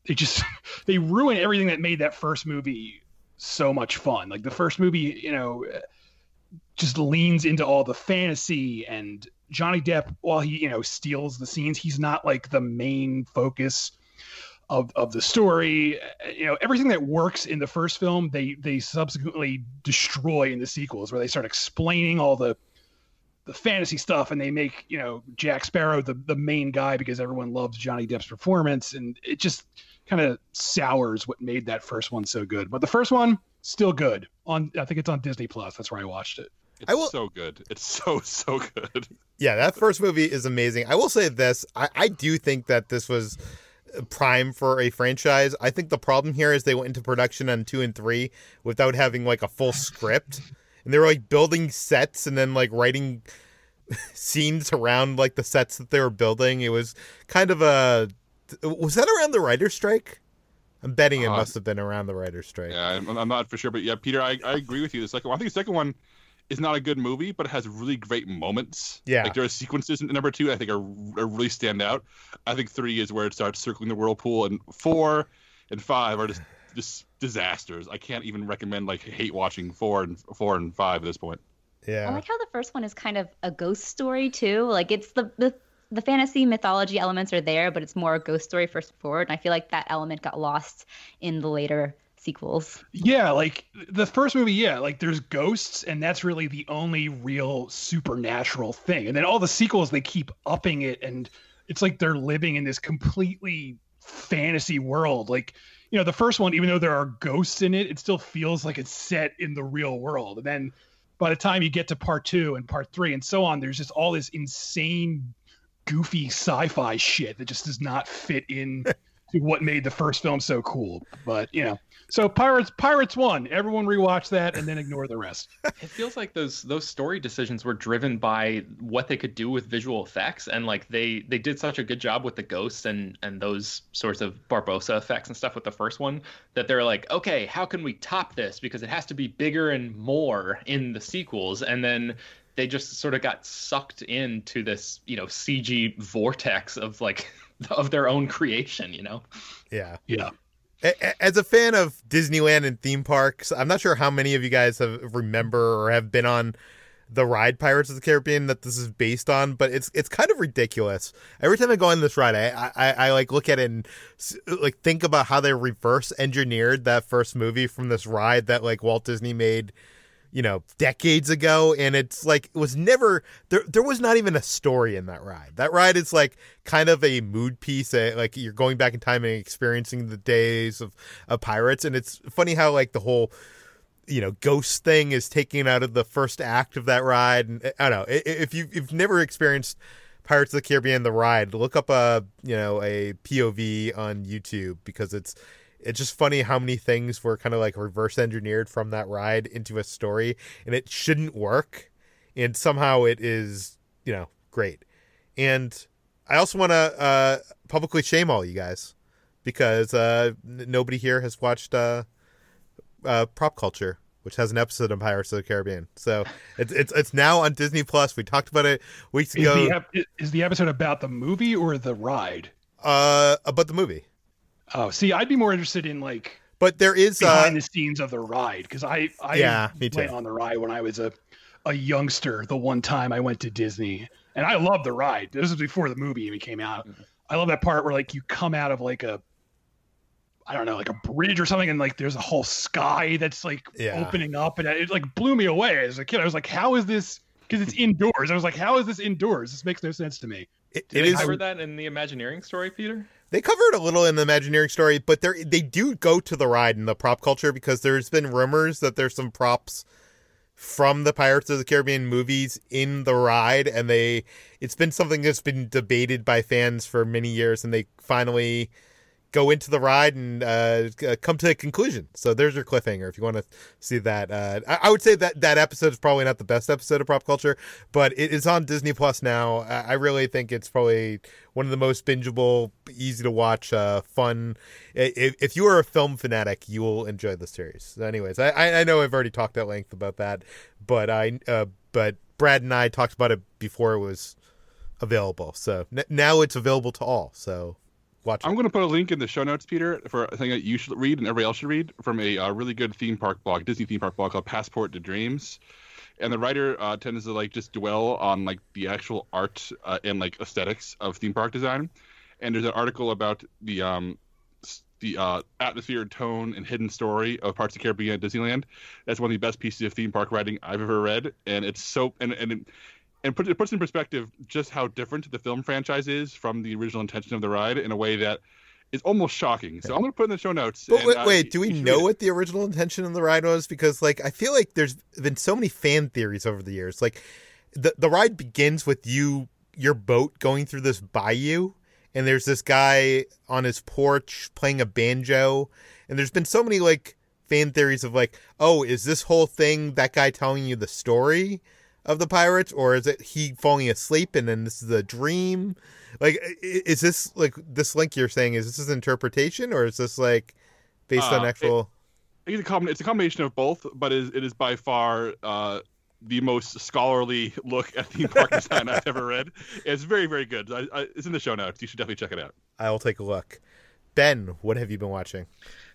they just they ruin everything that made that first movie so much fun. Like the first movie, you know, just leans into all the fantasy and Johnny Depp, while he you know steals the scenes, he's not like the main focus of of the story. You know, everything that works in the first film, they they subsequently destroy in the sequels, where they start explaining all the the fantasy stuff, and they make you know Jack Sparrow the the main guy because everyone loves Johnny Depp's performance, and it just kind of sours what made that first one so good. But the first one still good on I think it's on Disney Plus. That's where I watched it. It's I will- so good. It's so so good. Yeah, that first movie is amazing. I will say this: I, I do think that this was prime for a franchise. I think the problem here is they went into production on two and three without having like a full script, and they were like building sets and then like writing scenes around like the sets that they were building. It was kind of a was that around the writer's strike? I'm betting it Uh, must have been around the writer's strike. Yeah, I'm, I'm not for sure, but yeah, Peter, I, I agree with you. The second one, I think the second one is not a good movie, but it has really great moments. Yeah. like there are sequences in number two I think are, are really stand out. I think three is where it starts circling the whirlpool, and four and five are just just disasters. I can't even recommend like hate watching four and four and five at this point. Yeah. I like how the first one is kind of a ghost story too. Like it's the the the fantasy mythology elements are there, but it's more a ghost story first forward. And I feel like that element got lost in the later sequels. Yeah, like the first movie, yeah, like there's ghosts, and that's really the only real supernatural thing. And then all the sequels, they keep upping it, and it's like they're living in this completely fantasy world. Like, you know, the first one, even though there are ghosts in it, it still feels like it's set in the real world. And then by the time you get to part two and part three and so on, there's just all this insane, goofy sci-fi shit that just does not fit in to what made the first film so cool. But you know, so Pirates, Pirates one. Everyone rewatch that and then ignore the rest. It feels like those those story decisions were driven by what they could do with visual effects, and like they they did such a good job with the ghosts and and those sorts of Barbossa effects and stuff with the first one that they're like, okay, how can we top this because it has to be bigger and more in the sequels, and then they just sort of got sucked into this you know CG vortex of like of their own creation, you know. Yeah. Yeah. As a fan of Disneyland and theme parks, I'm not sure how many of you guys have remember or have been on the ride Pirates of the Caribbean that this is based on, but it's it's kind of ridiculous. Every time I go on this ride, I I, I like look at it and like think about how they reverse engineered that first movie from this ride that like Walt Disney made you know decades ago and it's like it was never there there was not even a story in that ride. That ride is like kind of a mood piece uh, like you're going back in time and experiencing the days of, of pirates and it's funny how like the whole you know ghost thing is taken out of the first act of that ride and uh, i don't know if you, you've never experienced pirates of the caribbean the ride look up a you know a pov on youtube because it's it's just funny how many things were kind of like reverse engineered from that ride into a story and it shouldn't work and somehow it is you know great. And i also want to uh publicly shame all you guys because uh n- nobody here has watched uh uh prop culture which has an episode on pirates of the caribbean. So it's it's, it's now on disney plus. We talked about it weeks Is ago. the, ep- is the episode about the movie or the ride? uh about the movie Oh, see, I'd be more interested in like but there is uh behind the scenes of the ride because I I Yeah, me went too. on the ride when I was a a youngster. The one time I went to Disney, and I loved the ride. This was before the movie even came out. Mm-hmm. I love that part where like you come out of like a I don't know, like a bridge or something, and like there's a whole sky that's like Yeah. opening up, and it like blew me away as a kid. I was like, how is this? Because it's indoors. I was like, how is this indoors? This makes no sense to me. it, Did it they is cover that in the Imagineering story, Peter? They covered a little in the Imagineering story, but they they do go to the ride in the prop culture because there's been rumors that there's some props from the Pirates of the Caribbean movies in the ride, and they it's been something that's been debated by fans for many years, and they finally go into the ride and uh, come to a conclusion. So there's your cliffhanger if you want to see that. Uh, I, I would say that that episode is probably not the best episode of Prop Culture, but it is on Disney Plus now. I, really think it's probably one of the most bingeable, easy to watch, uh, fun. If, if you are a film fanatic, you will enjoy the series. So anyways, I- I, I know I've already talked at length about that, but I uh, but Brad and I talked about it before it was available. So n- now it's available to all. So watch. I'm going to put a link in the show notes, Peter, for a thing that you should read and everybody else should read from a uh, really good theme park blog, Disney theme park blog called Passport to Dreams. and the writer uh, tends to like just dwell on like the actual art uh, and like aesthetics of theme park design. And there's an article about the um the uh, atmosphere, tone, and hidden story of Pirates of the Caribbean at Disneyland. That's one of the best pieces of theme park writing I've ever read, and it's so and and. It, and put, it puts in perspective just how different the film franchise is from the original intention of the ride in a way that is almost shocking. So I'm going to put in the show notes. But and, wait, uh, wait, do we you know what the original intention of the ride was? Because like I feel like there's been so many fan theories over the years. Like the the ride begins with you your boat going through this bayou and there's this guy on his porch playing a banjo and there's been so many like fan theories of like, "Oh, is this whole thing that guy telling you the story of the pirates or is it he falling asleep and then this is a dream?" Like is this like this link you're saying is this an interpretation or is this like based Uh, on actual I think it's a, combin- it's a combination of both, but it is, it is by far uh, the most scholarly look at the park design I've ever read. It's very, very good. I, I, it's in the show notes. You should definitely check it out. I'll take a look. Ben, what have you been watching?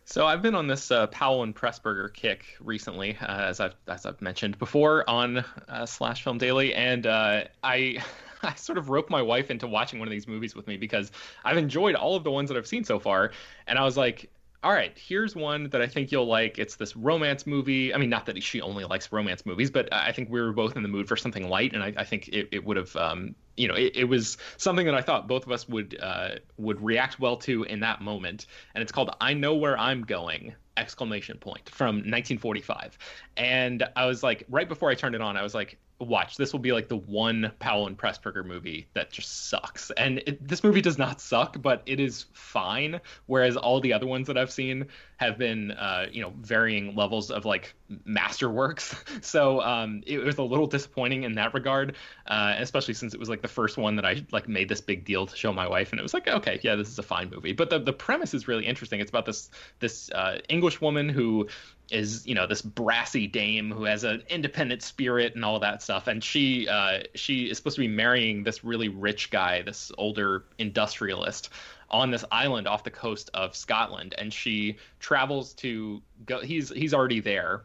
So I've been on this uh, Powell and Pressburger kick recently, uh, as I've as I've mentioned before on uh, Slash Film Daily, and uh, I I sort of roped my wife into watching one of these movies with me because I've enjoyed all of the ones that I've seen so far, and I was like. All right, here's one that I think you'll like. It's this romance movie. I mean, not that she only likes romance movies, but I think we were both in the mood for something light, and I, I think it, it would have, um, you know, it, it was something that I thought both of us would uh, would react well to in that moment. And it's called "I Know Where I'm Going!" exclamation point from 1945. And I was like, right before I turned it on, I was like, watch, this will be like the one Powell and Pressburger movie that just sucks. And it, this movie does not suck, but it is fine. Whereas all the other ones that I've seen have been, uh, you know, varying levels of like masterworks. So um, it was a little disappointing in that regard, uh, especially since it was like the first one that I like made this big deal to show my wife, and it was like, okay, yeah, this is a fine movie. But the the premise is really interesting. It's about this this uh, English woman who is you know this brassy dame who has an independent spirit and all that stuff. And she uh, she is supposed to be marrying this really rich guy this older industrialist on this island off the coast of Scotland. And she travels to go he's he's already there.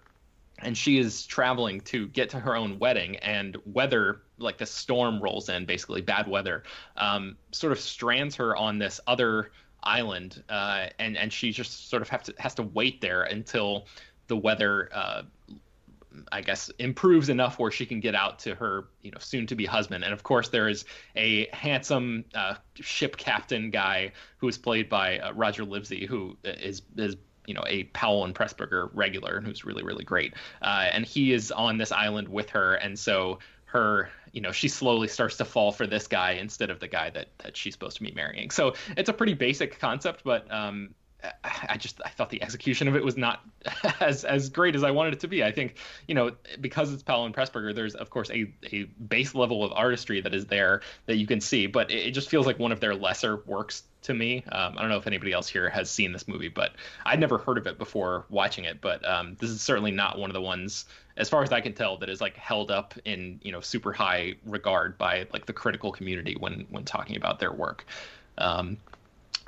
And she is traveling to get to her own wedding. And weather like the storm rolls in basically bad weather um, sort of strands her on this other island uh, and and she just sort of have to has to wait there until the weather uh, I guess improves enough where she can get out to her, you know, soon to be husband. And of course, there is a handsome uh, ship captain guy who is played by uh, Roger Livesey, who is is you know a Powell and Pressburger regular and who's really really great. Uh, and he is on this island with her, and so her you know she slowly starts to fall for this guy instead of the guy that that she's supposed to be marrying. So it's a pretty basic concept, but um, I just I thought the execution of it was not as as great as I wanted it to be. I think you know because it's Powell and Pressburger, there's of course a a base level of artistry that is there that you can see, but it, it just feels like one of their lesser works to me. Um, I don't know if anybody else here has seen this movie, but I'd never heard of it before watching it. But um, this is certainly not one of the ones, as far as I can tell, that is like held up in you know super high regard by like the critical community when when talking about their work. Um,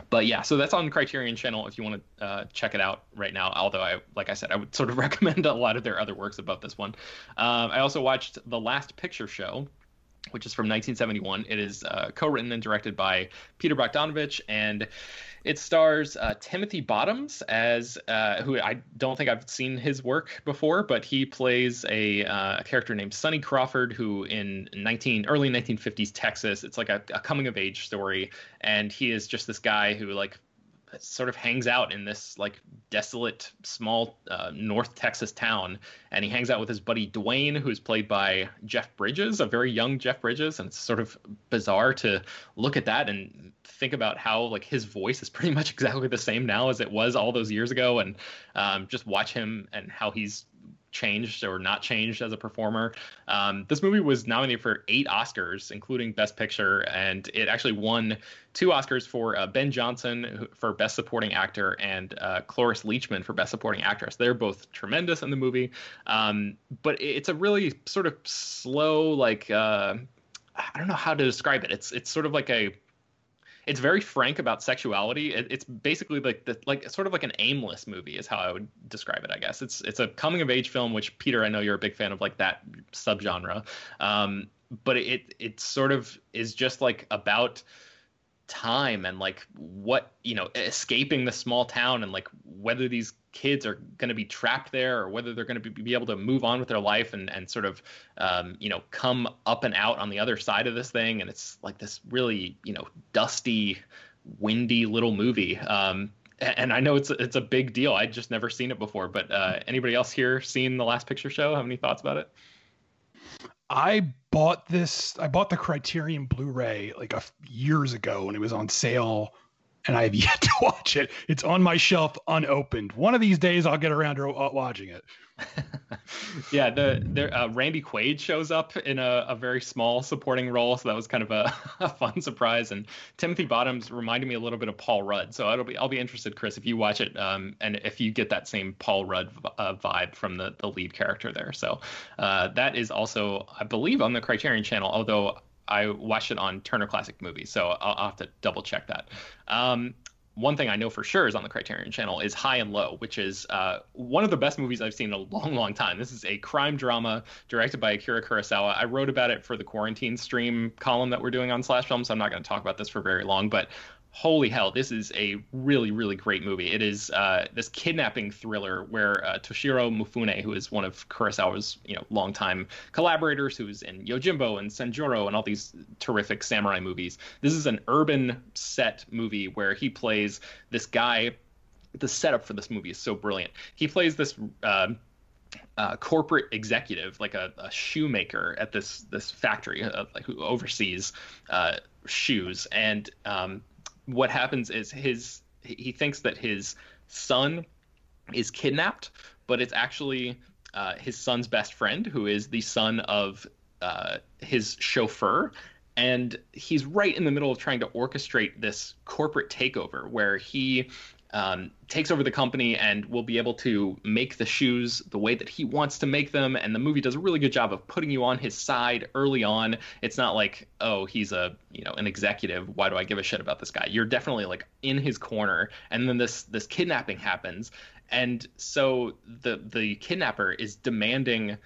but yeah, so that's on Criterion Channel if you want to uh, check it out right now. Although I, like I said, I would sort of recommend a lot of their other works above this one. Um, I also watched The Last Picture Show, which is from 1971. It is uh, co-written and directed by Peter Bogdanovich, and it stars uh, Timothy Bottoms as uh, who I don't think I've seen his work before, but he plays a, uh, a character named Sonny Crawford, who in 19 early 1950s Texas, it's like a, a coming of age story, and he is just this guy who like sort of hangs out in this like desolate small uh, North Texas town, and he hangs out with his buddy Dwayne, who's played by Jeff Bridges, a very young Jeff Bridges, and it's sort of bizarre to look at that and think about how like his voice is pretty much exactly the same now as it was all those years ago, and um, just watch him and how he's changed or not changed as a performer. Um, this movie was nominated for eight Oscars, including Best Picture, and it actually won two Oscars for uh, Ben Johnson for Best Supporting Actor and uh, Cloris Leachman for Best Supporting Actress. They're both tremendous in the movie, um, but it's a really sort of slow, like uh, I don't know how to describe it. It's it's sort of like a it's very frank about sexuality. It, it's basically like the like sort of like an aimless movie is how I would describe it. I guess it's it's a coming of age film, which Peter, I know you're a big fan of like that subgenre. Um, but it it sort of is just like about time and like what you know escaping the small town and like whether these kids are going to be trapped there or whether they're going to be, be able to move on with their life and and sort of um, you know come up and out on the other side of this thing and it's like this really you know dusty windy little movie um, and I know it's it's a big deal. I'd just never seen it before. But uh, anybody else here seen the Last Picture Show? Have any thoughts about it? I bought this. I bought the Criterion Blu-ray like a, years ago when it was on sale, and I have yet to watch it. It's on my shelf unopened. One of these days, I'll get around to uh, watching it. yeah, the uh, Randy Quaid shows up in a, a, very small supporting role, so that was kind of a, a, fun surprise. And Timothy Bottoms reminded me a little bit of Paul Rudd, so it'll be I'll be interested, Chris, if you watch it, um, and if you get that same Paul Rudd uh, vibe from the the lead character there. So uh, that is also, I believe, on the Criterion Channel, although. I watched it on Turner Classic Movies, so I'll, I'll have to double check that. Um, one thing I know for sure is on the Criterion Channel is High and Low, which is uh, one of the best movies I've seen in a long, long time. This is a crime drama directed by Akira Kurosawa. I wrote about it for the quarantine stream column that we're doing on Slash Film, so I'm not going to talk about this for very long. But holy hell, this is a really, really great movie. It is uh, this kidnapping thriller where uh, Toshiro Mifune, who is one of Kurosawa's you know longtime collaborators, who's in Yojimbo and Sanjuro and all these terrific samurai movies. This is an urban set movie where he plays this guy. The setup for this movie is so brilliant. He plays this. Uh, uh, corporate executive, like a, a, shoemaker at this this factory, uh, who oversees uh, shoes, and um, what happens is his he thinks that his son is kidnapped, but it's actually uh, his son's best friend, who is the son of uh, his chauffeur. And he's right in the middle of trying to orchestrate this corporate takeover where he um, takes over the company and will be able to make the shoes the way that he wants to make them. And the movie does a really good job of putting you on his side early on. It's not like, oh, he's a you know an executive. Why do I give a shit about this guy? You're definitely like in his corner. And then this this kidnapping happens, and so the the kidnapper is demanding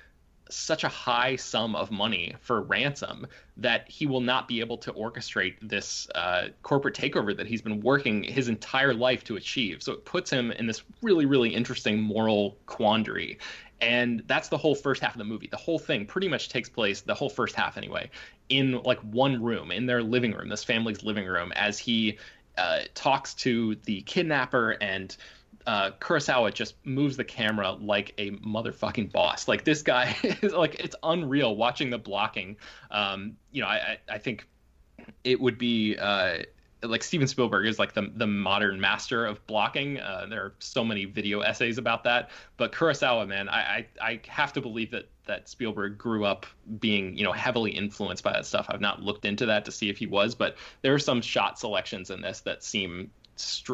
such a high sum of money for ransom that he will not be able to orchestrate this uh, corporate takeover that he's been working his entire life to achieve. So it puts him in this really, really interesting moral quandary. And that's the whole first half of the movie. The whole thing pretty much takes place, the whole first half anyway, in like one room, in their living room, this family's living room, as he uh, talks to the kidnapper and uh, Kurosawa just moves the camera like a motherfucking boss. Like this guy is like it's unreal watching the blocking. Um, you know, I, I think it would be uh, like Steven Spielberg is like the the modern master of blocking. Uh, there are so many video essays about that. But Kurosawa, man, I, I, I have to believe that that Spielberg grew up being you know heavily influenced by that stuff. I've not looked into that to see if he was, but there are some shot selections in this that seem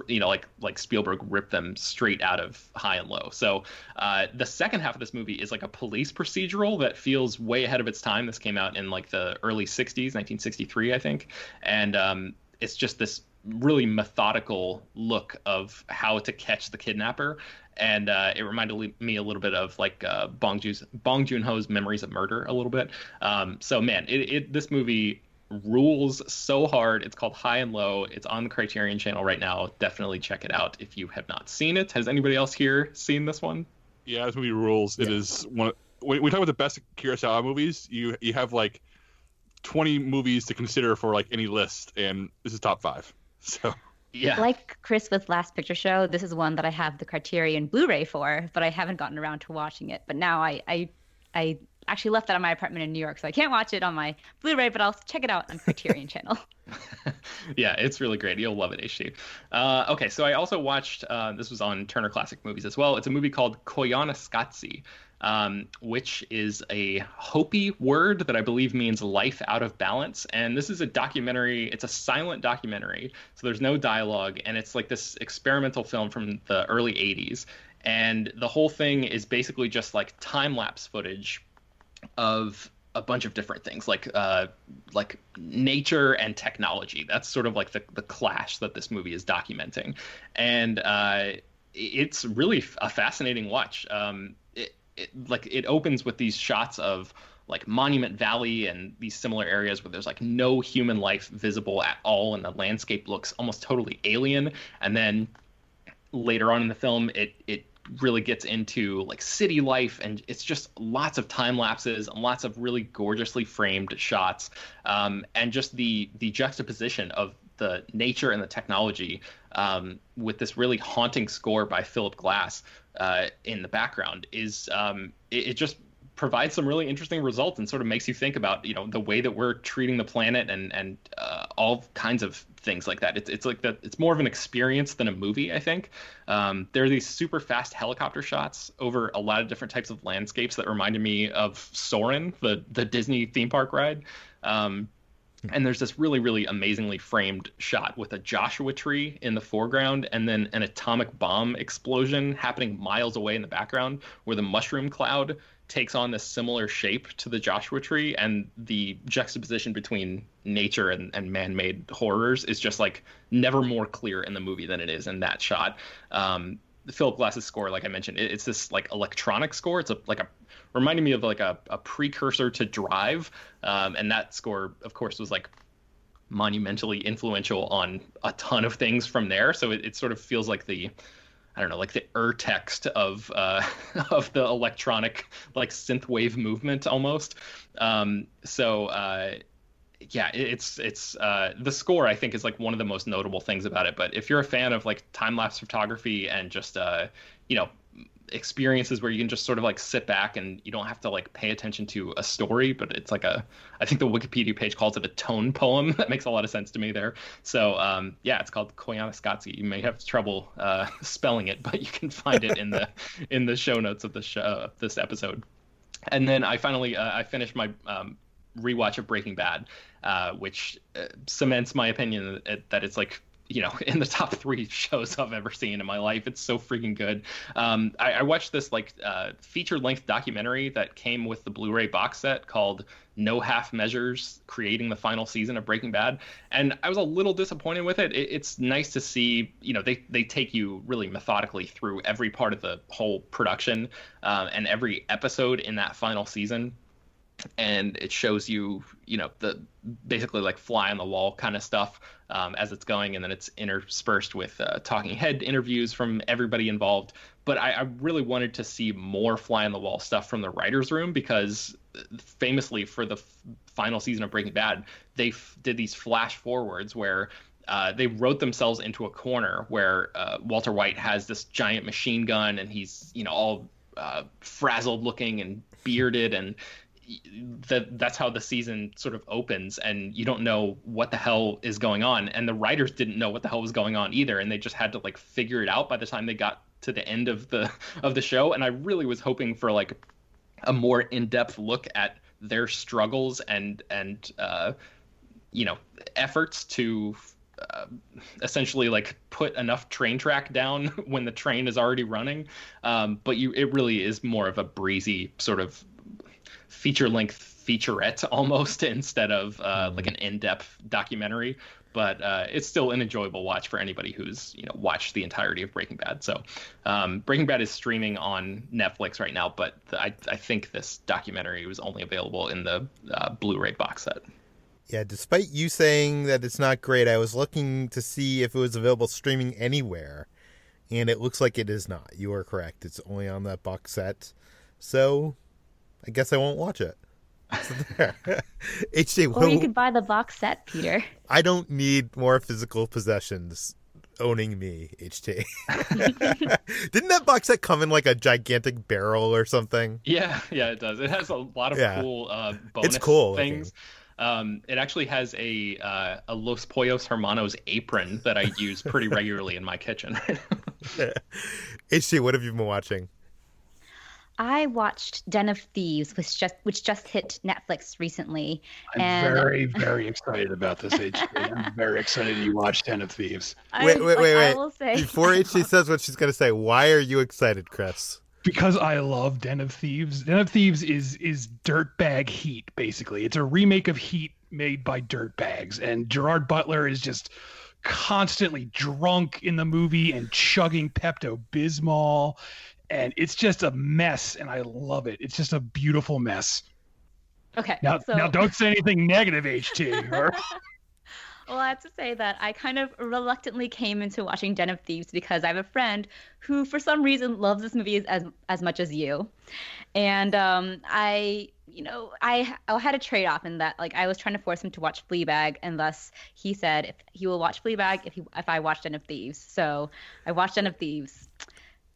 you know like like Spielberg ripped them straight out of High and Low. So uh, the second half of this movie is like a police procedural that feels way ahead of its time. This came out in like the early '60s, 1963, I think, and um, it's just this really methodical look of how to catch the kidnapper and uh, it reminded me a little bit of like uh, Bong, Joon Ho's Memories of Murder a little bit. Um, so man, it, it, this movie rules so hard. It's called High and Low. It's on the Criterion channel right now. Definitely check it out if you have not seen it. Has anybody else here seen this one? Yeah, this movie rules. It yeah. is one. When we talk about the best Kurosawa movies, you you have like twenty movies to consider for like any list, and this is top five. So. Yeah. Like Chris with Last Picture Show, this is one that I have the Criterion Blu-ray for, but I haven't gotten around to watching it. But now I I, I actually left that on my apartment in New York, so I can't watch it on my Blu-ray, but I'll check it out on Criterion Channel. yeah, it's really great. You'll love it, HT. Uh, okay, so I also watched. Uh, this was on Turner Classic Movies as well. It's a movie called Koyaanisqatsi, um, which is a Hopi word that I believe means life out of balance. And this is a documentary. It's a silent documentary, so there's no dialogue, and it's like this experimental film from the early '80s. And the whole thing is basically just like time lapse footage of a bunch of different things like uh, like nature and technology. That's sort of like the the clash that this movie is documenting, and uh, it's really a fascinating watch. Um, it, it like it opens with these shots of like Monument Valley and these similar areas where there's like no human life visible at all, and the landscape looks almost totally alien. And then later on in the film, it it really gets into like city life and it's just lots of time lapses and lots of really gorgeously framed shots um, and just the the juxtaposition of the nature and the technology um, with this really haunting score by Philip Glass uh, in the background is um, it, it just provides some really interesting results and sort of makes you think about you know the way that we're treating the planet and and uh, all kinds of things like that. It's it's like that. It's more of an experience than a movie. I think um, there are these super fast helicopter shots over a lot of different types of landscapes that reminded me of Soarin', the the Disney theme park ride. Um, and there's this really really amazingly framed shot with a joshua tree in the foreground and then an atomic bomb explosion happening miles away in the background where the mushroom cloud takes on this similar shape to the Joshua tree, and the juxtaposition between nature and, and man-made horrors is just like never more clear in the movie than it is in that shot. Um, Philip Glass's score, like I mentioned, it, it's this like electronic score. It's a like a reminding me of like a, a precursor to Drive, um, and that score, of course, was like monumentally influential on a ton of things from there. So it, it sort of feels like the I don't know, like the ur text of uh, of the electronic like synthwave movement almost. Um, so uh, yeah, it's it's uh, the score I think is like one of the most notable things about it. But if you're a fan of like time lapse photography and just uh, you know experiences where you can just sort of like sit back and you don't have to like pay attention to a story but it's like a i think the wikipedia page calls it a tone poem. That makes a lot of sense to me there. So um, yeah it's called koyaanisqatsi. You may have trouble uh, spelling it but you can find it in the in the show notes of the show of this episode. And then i finally uh, i finished my um, rewatch of breaking bad uh, which uh, cements my opinion that it's like you know in the top three shows I've ever seen in my life. It's so freaking good. Um, I, I, watched this like uh, feature length documentary that came with the Blu-ray box set called No Half Measures: Creating the Final Season of Breaking Bad, and I was a little disappointed with it. it it's nice to see you know they they take you really methodically through every part of the whole production uh, and every episode in that final season and it shows you you know the basically like fly on the wall kind of stuff um, as it's going and then it's interspersed with uh, talking head interviews from everybody involved. But I, I, really wanted to see more fly on the wall stuff from the writers room because famously for the f- final season of breaking bad they f- did these flash forwards where uh, they wrote themselves into a corner where uh, walter white has this giant machine gun and he's you know all uh, frazzled looking and bearded and that that's how the season sort of opens and you don't know what the hell is going on and the writers didn't know what the hell was going on either and they just had to like figure it out by the time they got to the end of the of the show and I really was hoping for like a more in-depth look at their struggles and and uh, you know efforts to uh, essentially like put enough train track down when the train is already running. Um, but you it really is more of a breezy sort of feature length featurette almost instead of uh, mm-hmm. like an in depth documentary. But uh, it's still an enjoyable watch for anybody who's you know watched the entirety of Breaking Bad. So um, Breaking Bad is streaming on Netflix right now, but I, I think this documentary was only available in the uh, Blu-ray box set. Yeah, despite you saying that it's not great, I was looking to see if it was available streaming anywhere, and it looks like it is not. You are correct; it's only on that box set. So I guess I won't watch it. HT, or you could buy the box set, Peter. I don't need more physical possessions owning me, HT. Didn't that box set come in like a gigantic barrel or something? Yeah, yeah, it does. It has a lot of yeah. cool uh, bonus it's cool, things. Um, it actually has a uh, a Los Pollos Hermanos apron that I use pretty regularly in my kitchen. HT, what have you been watching? I watched Den of Thieves, which just which just hit Netflix recently. I'm and... very very excited about this. HT. I'm very excited you watched Den of Thieves. Wait wait wait wait. Say... Before HT says what she's going to say, why are you excited, Chris? because I love Den of Thieves. Den of Thieves is is dirtbag Heat basically. It's a remake of Heat made by dirtbags, and Gerard Butler is just constantly drunk in the movie and chugging Pepto Bismol, and it's just a mess, and I love it. It's just a beautiful mess. Okay. Now, so... now don't say anything negative, HT. Or... Well, I have to say that I kind of reluctantly came into watching Den of Thieves because I have a friend who, for some reason, loves this movie as as much as you, and um, I, you know, I I had a trade off in that like I was trying to force him to watch Fleabag, and thus he said if he will watch Fleabag if he if I watch Den of Thieves. So I watched Den of Thieves.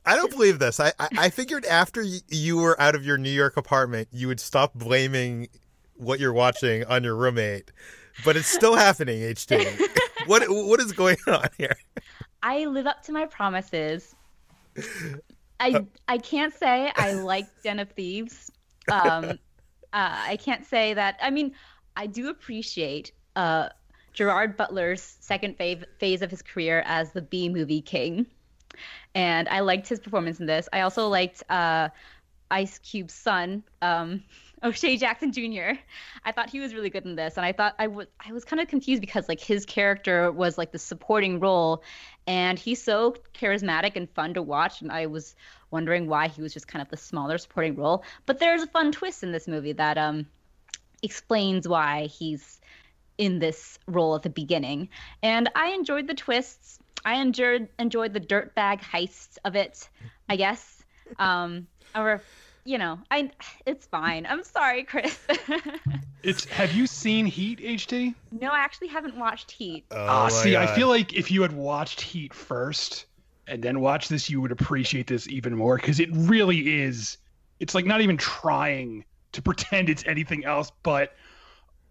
I don't believe this. I, I, I figured after you were out of your New York apartment, you would stop blaming what you're watching on your roommate but it's still happening, HT. what what is going on here? I live up to my promises. I I can't say I like Den of Thieves. Um, uh, I can't say that. I mean, I do appreciate uh, Gerard Butler's second phase phase of his career as the B movie king, and I liked his performance in this. I also liked uh, Ice Cube's son. Um, O'Shea Jackson Jr. I thought he was really good in this, and I thought I was I was kind of confused because like his character was like the supporting role, and he's so charismatic and fun to watch, and I was wondering why he was just kind of the smaller supporting role. But there's a fun twist in this movie that um explains why he's in this role at the beginning, and I enjoyed the twists. I enjoyed enjoyed the dirtbag heists of it, I guess. Um, or you know, I it's fine. I'm sorry, Chris. it's have you seen Heat HT? No, I actually haven't watched Heat. Oh, uh, see, God. I feel like if you had watched Heat first and then watch this, you would appreciate this even more because it really is. It's like not even trying to pretend it's anything else but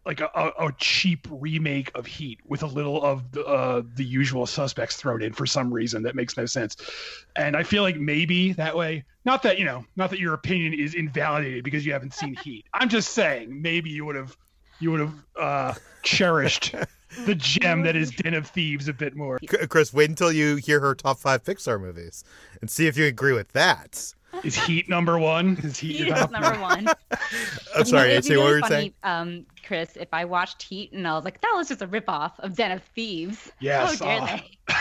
like a, a, a, cheap remake of Heat with a little of the, uh, the usual suspects thrown in for some reason that makes no sense. And I feel like maybe that way, not that you know, not that your opinion is invalidated because you haven't seen Heat. I'm just saying maybe you would have you would have uh, cherished the gem that is Den of Thieves a bit more. Chris, wait until you hear her top five Pixar movies and see if you agree with that. Is Heat number one? Is Heat, Heat is number one. I'm sorry, know, what were you saying? Um, Chris, if I watched Heat and I was like, that was just a ripoff of Den of Thieves. Yes. How dare uh, they?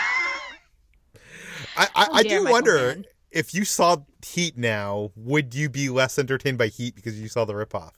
I, I, I do wonder if you saw Heat now, would you be less entertained by Heat because you saw the ripoff?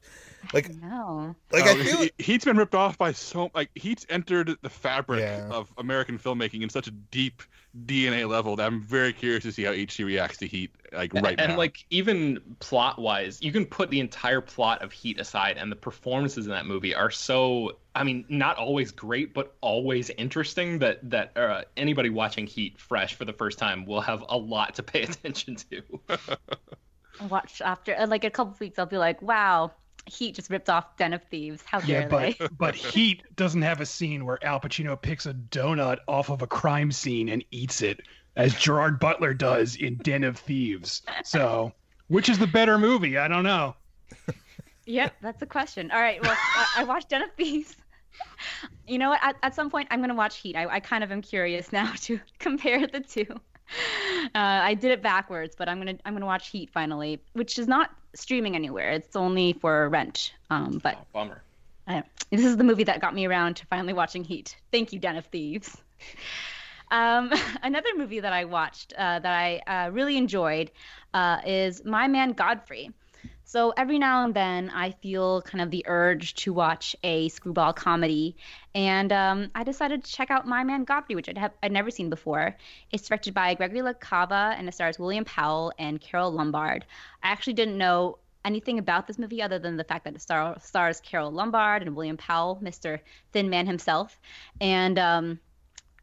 Like no, like I feel like... Heat's been ripped off by so like Heat's entered the fabric yeah. of American filmmaking in such a deep DNA level that I'm very curious to see how HT reacts to Heat like right and, now. And like even plot wise, you can put the entire plot of Heat aside, and the performances in that movie are so I mean not always great, but always interesting. That that uh, anybody watching Heat fresh for the first time will have a lot to pay attention to. Watch after like a couple weeks, I'll be like, wow, Heat just ripped off Den of Thieves. How dare yeah, but, they? but Heat doesn't have a scene where Al Pacino picks a donut off of a crime scene and eats it, as Gerard Butler does in Den of Thieves. So, which is the better movie? I don't know. Yep, that's a question. All right, well, I watched Den of Thieves. You know what? At, at some point, I'm going to watch Heat. I, I kind of am curious now to compare the two. Uh, I did it backwards, but I'm gonna I'm gonna watch Heat finally, which is not streaming anywhere. It's only for rent. Um, but oh, bummer. I, this is the movie that got me around to finally watching Heat. Thank you, Den of Thieves. Um, another movie that I watched uh, that I uh, really enjoyed uh, is My Man Godfrey. So every now and then, I feel kind of the urge to watch a screwball comedy, and um, I decided to check out My Man Godfrey, which I'd, have, I'd never seen before. It's directed by Gregory La Cava, and it stars William Powell and Carole Lombard. I actually didn't know anything about this movie other than the fact that it star- stars Carole Lombard and William Powell, Mr. Thin Man himself, and um,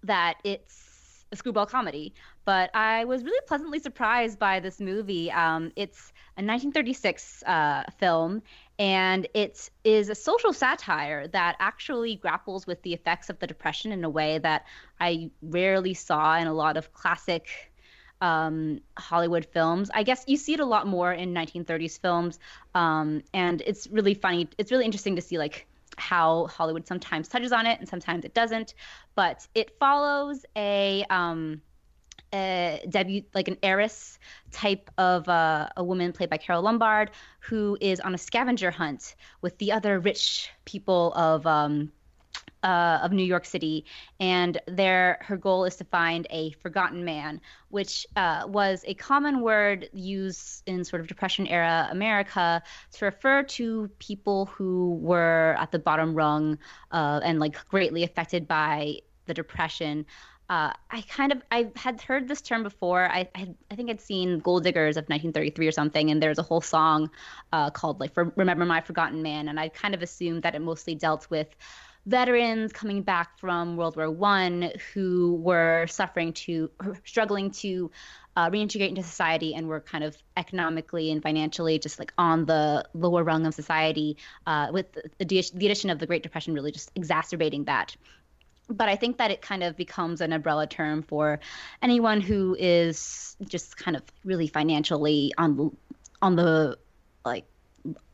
that it's a screwball comedy. But I was really pleasantly surprised by this movie. Um, it's a 1936 uh, film, and it is a social satire that actually grapples with the effects of the Depression in a way that I rarely saw in a lot of classic um, Hollywood films. I guess you see it a lot more in 1930s films, um, and it's really funny. It's really interesting to see like how Hollywood sometimes touches on it and sometimes it doesn't. But it follows a um, a debut, like an heiress type of uh, a woman played by Carole Lombard, who is on a scavenger hunt with the other rich people of um, uh, of New York City, and their her goal is to find a forgotten man, which uh, was a common word used in sort of Depression era America to refer to people who were at the bottom rung uh, and like greatly affected by the Depression. Uh, I kind of I had heard this term before. I I, I think I'd seen Gold Diggers of 1933 or something, and there's a whole song uh, called like Remember My Forgotten Man, and I kind of assumed that it mostly dealt with veterans coming back from World War One who were suffering to, struggling to uh, reintegrate into society and were kind of economically and financially just like on the lower rung of society, uh, with the, the addition of the Great Depression really just exacerbating that but I think that it kind of becomes an umbrella term for anyone who is just kind of really financially on on the like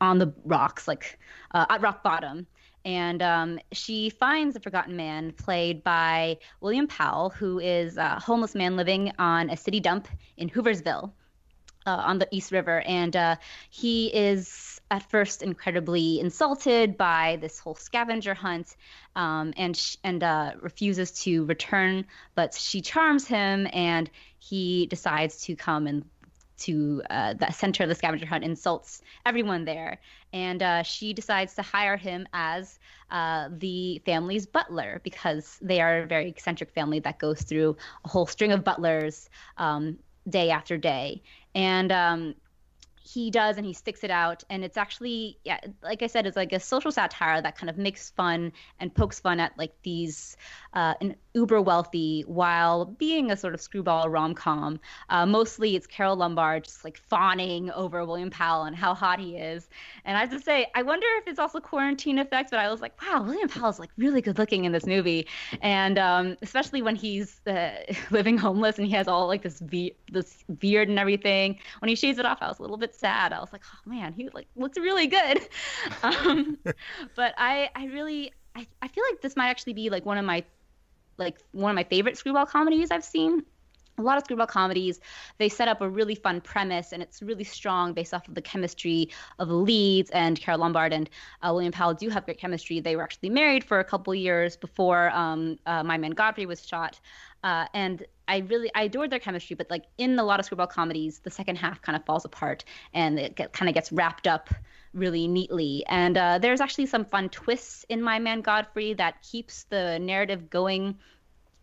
on the rocks, like uh, at rock bottom. And um, she finds a forgotten man played by William Powell, who is a homeless man living on a city dump in Hooversville uh, on the East River. And uh, he is at first incredibly insulted by this whole scavenger hunt um, and, sh- and uh, refuses to return, but she charms him and he decides to come and to uh, the center of the scavenger hunt, insults everyone there, and uh, she decides to hire him as uh, the family's butler because they are a very eccentric family that goes through a whole string of butlers um, day after day, and um, he does and he sticks it out. And it's actually yeah like i said it's like a social satire that kind of makes fun and pokes fun at like these uh, an uber wealthy while being a sort of screwball rom-com. Uh, mostly it's carole lombard just like fawning over william powell and how hot he is. And i have to say i wonder if it's also quarantine effects but i was like wow william powell's like really good looking in this movie. And um, especially when he's uh, living homeless and he has all like this be- this beard and everything. When he shaves it off i was a little bit sad. I was like, oh man, he like looks really good. Um, but I I really I, I feel like this might actually be like one of my like one of my favorite screwball comedies I've seen. A lot of screwball comedies, they set up a really fun premise and it's really strong based off of the chemistry of the leads. And Carole Lombard and uh, William Powell do have great chemistry. They were actually married for a couple years before um, uh, My Man Godfrey was shot. Uh, and I really I adored their chemistry, but like in a lot of screwball comedies, the second half kind of falls apart and it get, kind of gets wrapped up really neatly. And uh, there's actually some fun twists in My Man Godfrey that keeps the narrative going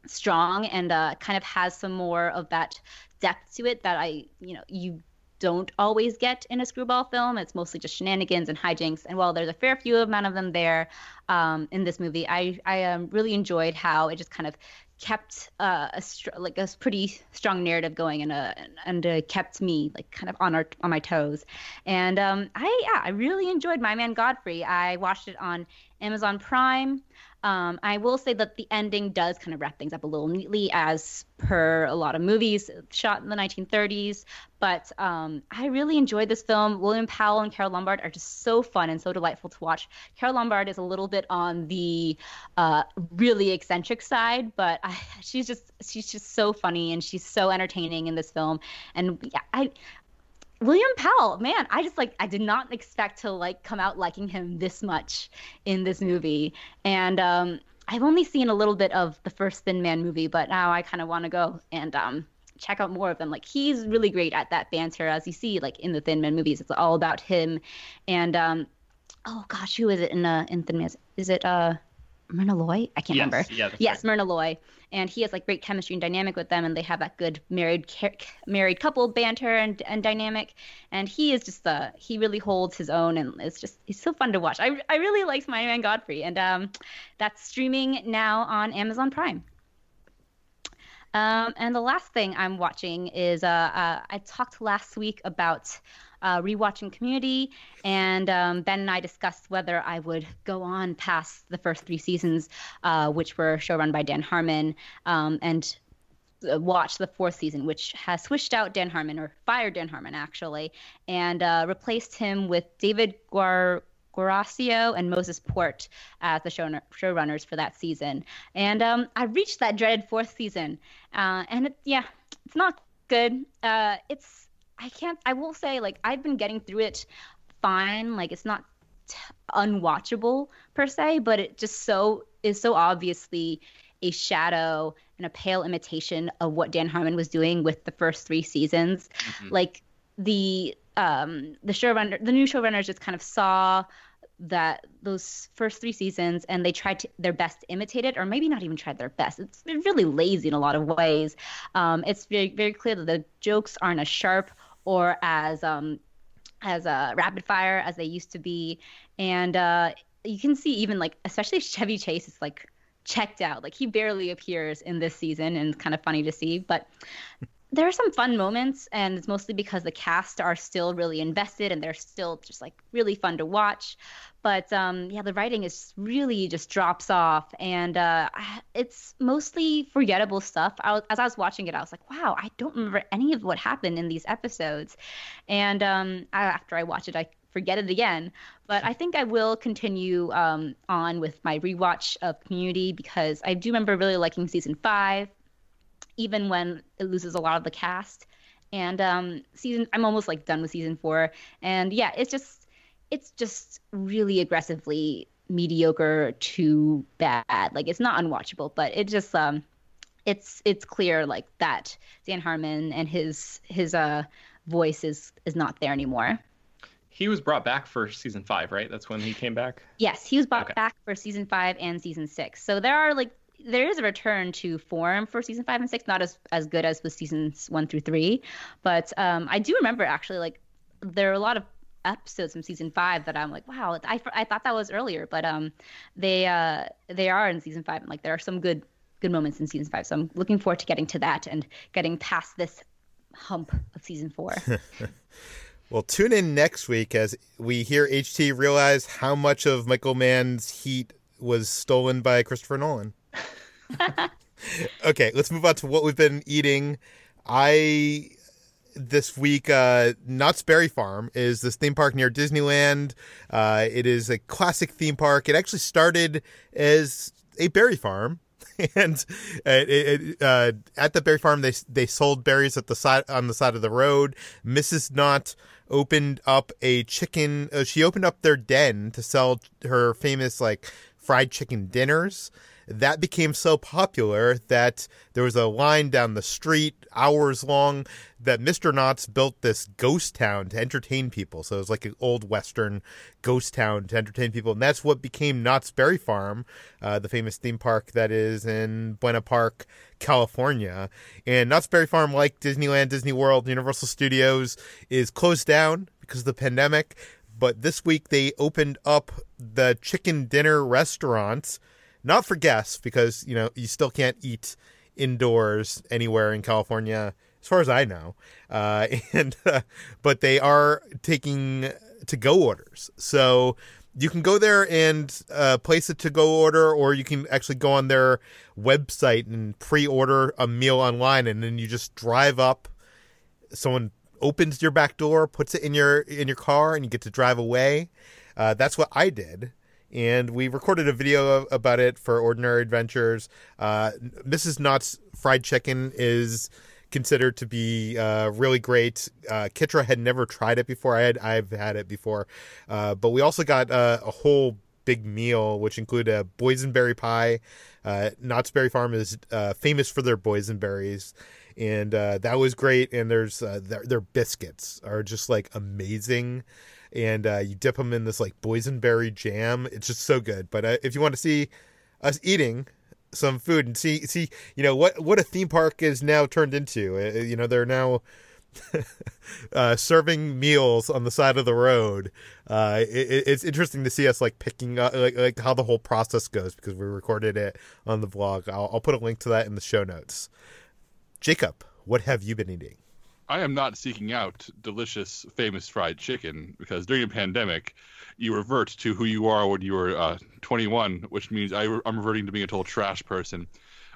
strong and uh, kind of has some more of that depth to it that I you know you don't always get in a screwball film. It's mostly just shenanigans and hijinks. And while there's a fair few amount of them there um, in this movie, I I um, really enjoyed how it just kind of kept uh, a str- like a pretty strong narrative going and uh, and uh, kept me like kind of on our on my toes. And um, I yeah I really enjoyed My Man Godfrey. I watched it on Amazon Prime. Um, I will say that the ending does kind of wrap things up a little neatly, as per a lot of movies shot in the 1930s. But um, I really enjoyed this film. William Powell and Carole Lombard are just so fun and so delightful to watch. Carole Lombard is a little bit on the uh, really eccentric side, but I, she's just she's just so funny and she's so entertaining in this film. And yeah, I William Powell, man, I just like I did not expect to like come out liking him this much in this movie. And um I've only seen a little bit of the first Thin Man movie, but now I kind of want to go and um check out more of them. Like he's really great at that banter as you see like in the Thin Man movies. It's all about him and um oh gosh, who is it in uh in Thin Man? Is it uh Myrna Loy? I can't yes, remember. Yeah, yes, right. Myrna Loy, and he has like great chemistry and dynamic with them, and they have that good married married couple banter and, and dynamic. And he is just uh he really holds his own, and it's just he's so fun to watch. I I really liked My Man Godfrey, and um that's streaming now on Amazon Prime. Um, and the last thing I'm watching is uh, uh, I talked last week about uh, rewatching Community, and um, Ben and I discussed whether I would go on past the first three seasons, uh, which were showrun by Dan Harmon, um, and uh, watch the fourth season, which has switched out Dan Harmon or fired Dan Harmon actually, and uh, replaced him with David Guar. Guarascio and Moses Port as the show showrunners for that season. And um, I reached that dreaded fourth season. Uh, and it, yeah, it's not good. Uh, it's I can't. I will say like I've been getting through it fine. Like it's not t- unwatchable per se, but it just so is so obviously a shadow and a pale imitation of what Dan Harmon was doing with the first three seasons. Mm-hmm. Like the um the showrunner, the new showrunners just kind of saw that those first three seasons and they tried to, their best to imitate it or maybe not even tried their best it's really lazy in a lot of ways um, it's very very clear that the jokes aren't as sharp or as um, as uh, rapid fire as they used to be. And uh, you can see even like especially chevy chase is like checked out. Like he barely appears in this season and it's kind of funny to see. But there are some fun moments and it's mostly because the cast are still really invested and they're still just like really fun to watch. But um, yeah the writing is really just drops off and uh, it's mostly forgettable stuff. I was, as i was watching it i was like wow i don't remember any of what happened in these episodes. And um, I, after i watch it i forget it again. But i think i will continue um, on with my rewatch of community because i do remember really liking season five even when it loses a lot of the cast. And um, season, I'm almost like done with season four. And yeah, it's just, it's just really aggressively mediocre to bad. Like it's not unwatchable, but it just, um, it's it's clear like that Dan Harmon and his his uh voice is is not there anymore. He was brought back for season five, right? That's when he came back. Yes, he was brought okay. back for season five and season six. So there are like there is a return to form for season five and six, not as as good as with seasons one through three, but um, I do remember actually like there are a lot of episodes from season five that I'm like, wow, I, I thought that was earlier, but um, they uh they are in season five, and like there are some good good moments in season five, so I'm looking forward to getting to that and getting past this hump of season four. Well, tune in next week as we hear HT realize how much of Michael Mann's heat was stolen by Christopher Nolan. okay, let's move on to what we've been eating. I this week uh Knott's Berry Farm is this theme park near Disneyland. Uh it is a classic theme park. It actually started as a berry farm. and uh, it, it, uh, at the berry farm, they they sold berries at the side on the side of the road. Mrs. Knott opened up a chicken. Uh, she opened up their den to sell her famous like fried chicken dinners that became so popular that there was a line down the street, hours long, that Mr. Knott's built this ghost town to entertain people. So it was like an old Western ghost town to entertain people. And that's what became Knott's Berry Farm, uh, the famous theme park that is in Buena Park, California. And Knott's Berry Farm, like Disneyland, Disney World, Universal Studios, is closed down because of the pandemic. But this week they opened up the chicken dinner restaurant not for guests because you know you still can't eat indoors anywhere in California, as far as I know. Uh, and uh, but they are taking to go orders, so you can go there and uh, place a to go order, or you can actually go on their website and pre order a meal online, and then you just drive up. Someone opens your back door, puts it in your in your car, and you get to drive away. Uh, that's what I did and we recorded a video about it for Ordinary Adventures. Uh, Mrs. Knott's fried chicken is considered to be uh, really great. Uh, Kitra had never tried it before. I had I've had it before, uh, but we also got uh, a whole big meal, which included a boysenberry pie. Uh, Knott's Berry Farm is uh, famous for their boysenberries, and that was great. And there's their, their biscuits are just like amazing and uh, you dip them in this like boysenberry jam. It's just so good. But uh, if you want to see us eating some food and see see you know what what a theme park is now turned into, uh, you know they're now. uh, serving meals on the side of the road. Uh, it, it's interesting to see us like picking up like, like how the whole process goes because we recorded it on the vlog. I'll, I'll put a link to that in the show notes. Jacob, what have you been eating? I am not seeking out delicious, famous fried chicken because during a pandemic, you revert to who you are when you were uh, 21, which means I, am reverting to being a total trash person.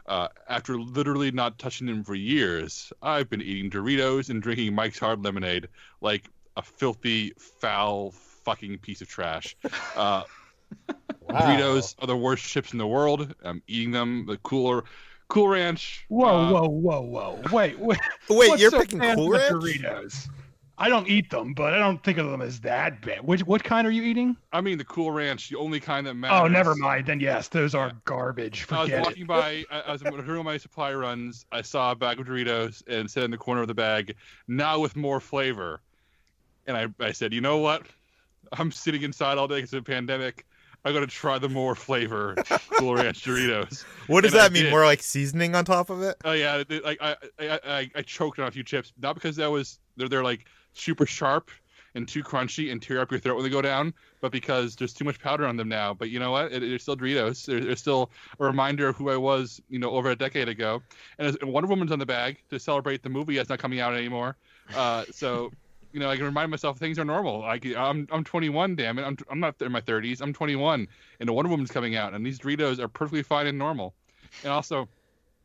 Uh, after literally not touching them for years, I've been eating Doritos and drinking Mike's Hard Lemonade like a filthy, foul, fucking piece of trash. Uh, wow. Doritos are the worst chips in the world. I'm eating them. The cooler Cool Ranch. Whoa, uh, whoa, whoa, whoa! Wait, wait. Wait, you're so picking Cool Ranch? Doritos. I don't eat them, but I don't think of them as that bad. Which what kind are you eating? I mean the Cool Ranch, the only kind that matters. Oh, never mind. Then yes, those are garbage. I was walking it. by, I, I was doing my supply runs. I saw a bag of Doritos and said in the corner of the bag, now with more flavor. And I, I said, you know what? I'm sitting inside all day because of the pandemic. I'm going to try the more flavor Cool Ranch Doritos. What does And I that mean? did. More like seasoning on top of it? Oh yeah, like I, I, I, I choked on a few chips, not because that was they're they're like super sharp and too crunchy and tear up your throat when they go down, but because there's too much powder on them now. But you know what? It, it's still Doritos. They're, they're still a reminder of who I was, you know, over a decade ago. And, and Wonder Woman's on the bag to celebrate the movie that's not coming out anymore. Uh, so. You know, I can remind myself things are normal. Like I'm, I'm 21. Damn it, I'm, I'm not in my 30s. I'm 21, and the Wonder Woman's coming out, and these Doritos are perfectly fine and normal. And also,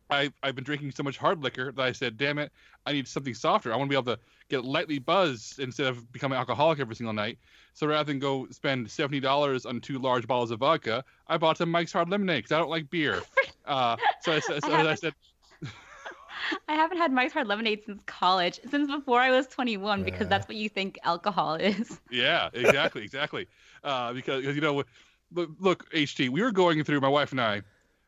I, I've been drinking so much hard liquor that I said, damn it, I need something softer. I want to be able to get lightly buzzed instead of becoming alcoholic every single night. So rather than go spend $70 on two large bottles of vodka, I bought some Mike's Hard Lemonade because I don't like beer. Uh, so I, so I said, I haven't had Mike's Hard Lemonade since college, since before I was 21, because that's what you think alcohol is. yeah, exactly, exactly. Uh, because, because, you know, look, look, HT, we were going through, my wife and I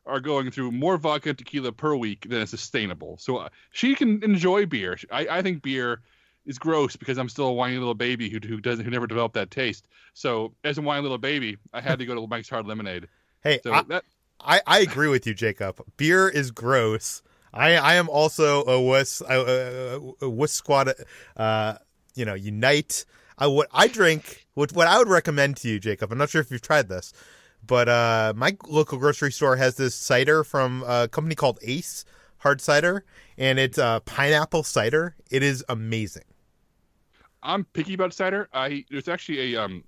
are going through more vodka and tequila per week than is sustainable. So uh, she can enjoy beer. I, I think beer is gross because I'm still a whiny little baby who, who doesn't who never developed that taste. So as a whiny little baby, I had to go to Mike's Hard Lemonade. Hey, So I, that I, I agree with you, Jacob. Beer is gross. I I am also a wuss a, a, a squad. Uh, you know, unite. I what I drink. What what I would recommend to you, Jacob. I'm not sure if you've tried this, but uh, my local grocery store has this cider from a company called Ace Hard Cider, and it's uh, pineapple cider. It is amazing. I'm picky about cider. I there's actually a um,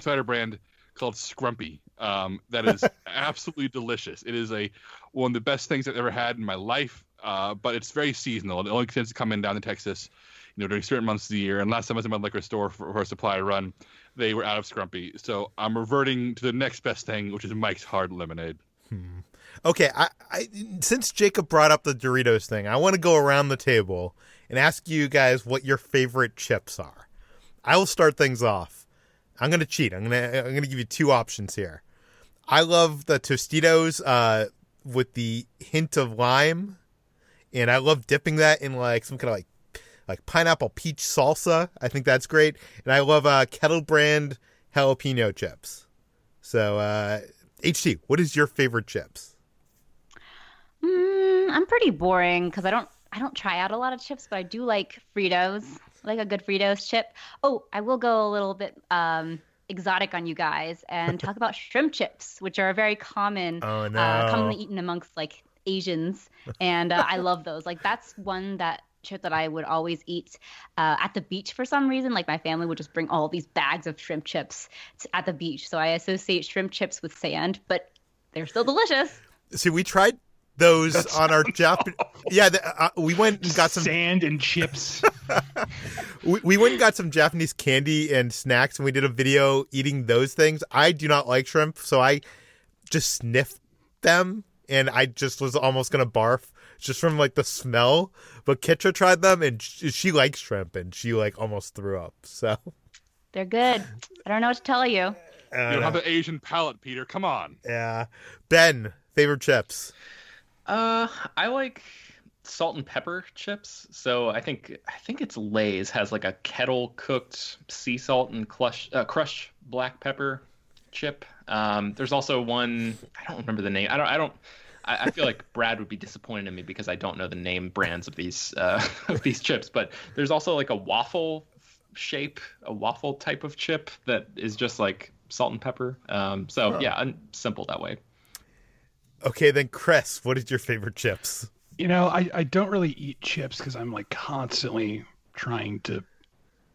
cider brand called Scrumpy um, that is absolutely delicious. It is a one of the best things I've ever had in my life. Uh, but it's very seasonal. It only tends to come in down in Texas, you know, during certain months of the year. And last time I was in my liquor store for, for a supply run, they were out of Scrumpy. So I'm reverting to the next best thing, which is Mike's Hard Lemonade. Okay, I, I since Jacob brought up the Doritos thing, I want to go around the table and ask you guys what your favorite chips are. I will start things off. I'm gonna cheat. I'm gonna I'm gonna give you two options here. I love the Tostitos uh, with the hint of lime, and I love dipping that in like some kind of like like pineapple peach salsa. I think that's great, and I love uh, kettle brand jalapeno chips. So, uh, HT, what is your favorite chips? Mm, I'm pretty boring because I don't I don't try out a lot of chips, but I do like Fritos. I like a good Fritos chip. Oh, I will go a little bit um, exotic on you guys and talk about shrimp chips, which are very common, Oh no! uh, commonly eaten amongst like Asians, and uh, I love those. Like that's one that chip that I would always eat uh, at the beach for some reason. Like my family would just bring all these bags of shrimp chips to, at the beach, so I associate shrimp chips with sand, but they're still delicious. See, we tried those on our Jap. Yeah, the, uh, we went and got some. sand and chips. We, we went and got some Japanese candy and snacks, and we did a video eating those things. I do not like shrimp, so I just sniffed them, and I just was almost gonna barf just from like the smell. But Kitra tried them, and she, she likes shrimp, and she like almost threw up. So They're good. I don't know what to tell you. uh, You don't have the Asian palate, Peter. Come on. yeah, Ben favorite chips. Uh, I like salt and pepper chips. So I think I think it's Lay's has like a kettle cooked sea salt and crush, uh, crushed black pepper chip. Um, there's also one I don't remember the name. I don't I don't. I I feel like Brad would be disappointed in me because I don't know the name brands of these uh, of these chips. But there's also like a waffle shape, a waffle type of chip that is just like salt and pepper. Um, so yeah, I'm simple that way. Okay, then Chris, what is your favorite chips? You know, I, I don't really eat chips because I'm like constantly trying to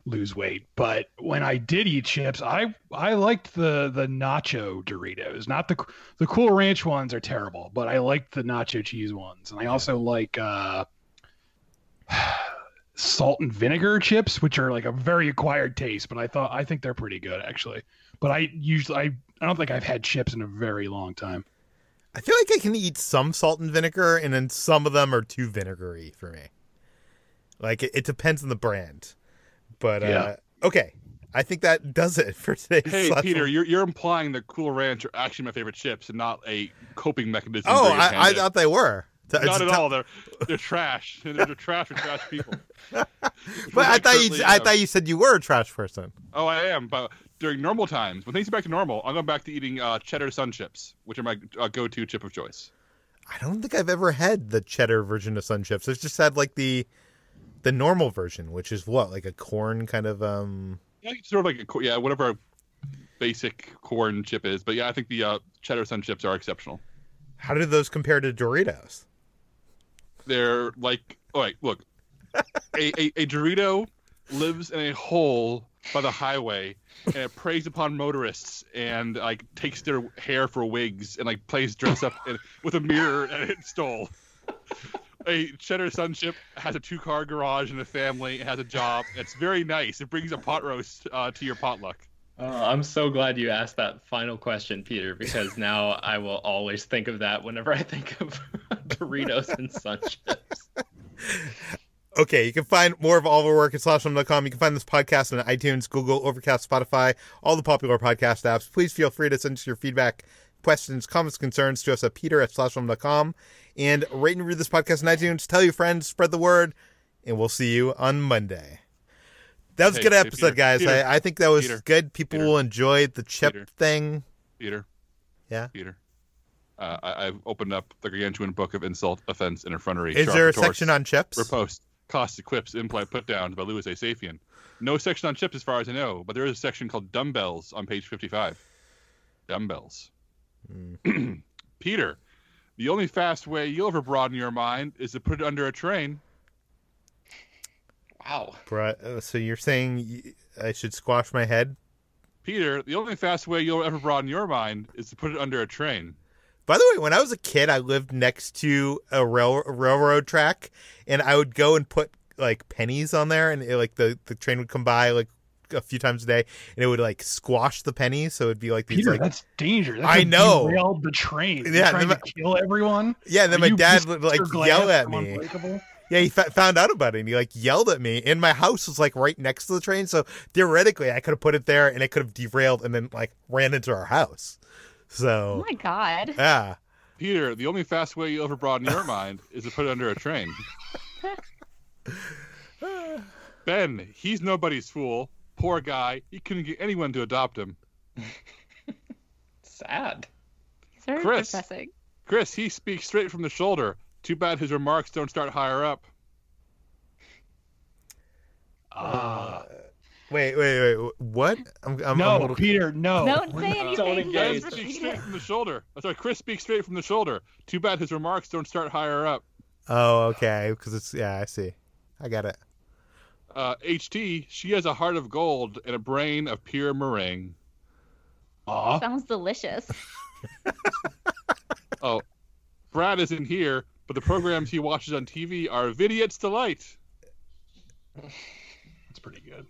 lose weight. But when I did eat chips, I I liked the the nacho Doritos. Not the the Cool Ranch ones are terrible, but I liked the nacho cheese ones, and I also like uh, salt and vinegar chips, which are like a very acquired taste. But I thought I think they're pretty good actually. But I usually I I don't think I've had chips in a very long time. I feel like I can eat some salt and vinegar, and then some of them are too vinegary for me. Like it, it depends on the brand, but Yeah. uh, okay. I think that does it for today's. Hey, Peter, you're you're implying that Cool Ranch are actually my favorite chips and not a coping mechanism. Oh, I, I thought they were. T- not t- at all. They're they're trash. They're, they're trash. They're trash people. But I thought you. I thought you said you were a trash person. Oh, I am. But during normal times, when things are back to normal, I'm going back to eating uh, cheddar sun chips, which are my uh, go-to chip of choice. I don't think I've ever had the cheddar version of Sun Chips. I've just had like the the normal version, which is what like a corn kind of um. Yeah, it's sort of like a, co- yeah, whatever a basic corn chip is. But yeah, I think the uh, cheddar sun chips are exceptional. How do those compare to Doritos? They're like, all right, look, a, a, a Dorito lives in a hole by the highway and it preys upon motorists and like takes their hair for wigs and like plays dress up in, with a mirror and it stole. A cheddar sun chip has a two-car garage and a family. It has a job. It's very nice. It brings a pot roast uh, to your potluck. Uh, I'm so glad you asked that final question, Peter, because now I will always think of that whenever I think of Doritos and Sun Chips. Okay, you can find more of all of our work at slashfilm.com. You can find this podcast on iTunes, Google, Overcast, Spotify, all the popular podcast apps. Please feel free to send us your feedback, questions, comments, concerns to us at peter at slashfilm.com. And rate and review this podcast on iTunes. Tell your friends, spread the word, and we'll see you on Monday. That was a good hey, episode, Peter, guys. Peter, I, I think that was Peter, good. People will enjoy the chip thing. Peter. Yeah? Peter. Uh, I, I've opened up the gargantuan book of insult, offense, and effrontery. Is there a retorts, section on chips? Riposte, costs, equips, implant, put downs by Louis A. Safian. No section on chips as far as I know, but there is a section called dumbbells on page 55. Dumbbells. Hmm. Peter, the only fast way you'll ever broaden your mind is to put it under a train. Wow. Uh, so you're saying I should squash my head? Peter, the only fast way you'll ever broaden your mind is to put it under a train. By the way, when I was a kid, I lived next to a rail a railroad track, and I would go and put like pennies on there, and it, like the the train would come by like a few times a day, and it would like squash the pennies, so it'd be like these Peter, like that's dangerous. That I know. Derail the train. You're Yeah, trying then to kill everyone. yeah. And then Are my dad would like yell at me. Yeah, he fa- found out about it, and he like yelled at me. And my house was like right next to the train, so theoretically, I could have put it there, and it could have derailed, and then like ran into our house. Oh So my god. yeah. Peter, the only fast way you'll ever broaden your mind is to put it under a train. Ben, he's nobody's fool. Poor guy. He couldn't get anyone to adopt him. Sad. Very Chris. depressing. Chris, he speaks straight from the shoulder. Too bad his remarks don't start higher up. Ah. Wait, wait, wait. What? I'm, I'm, I'm no, Peter, no. Don't We're say not- anything. don't engage. Just speaks repeat straight from the shoulder. I'm sorry, Chris speaks straight from the shoulder. Too bad his remarks don't start higher up. Oh, okay. Because it's yeah, I see. I got it. Uh, HT, she has a heart of gold and a brain of pure meringue. Aw. Sounds delicious. Oh, Brad isn't here, but the programs he watches on TV are Vidiot's Delight. That's pretty good.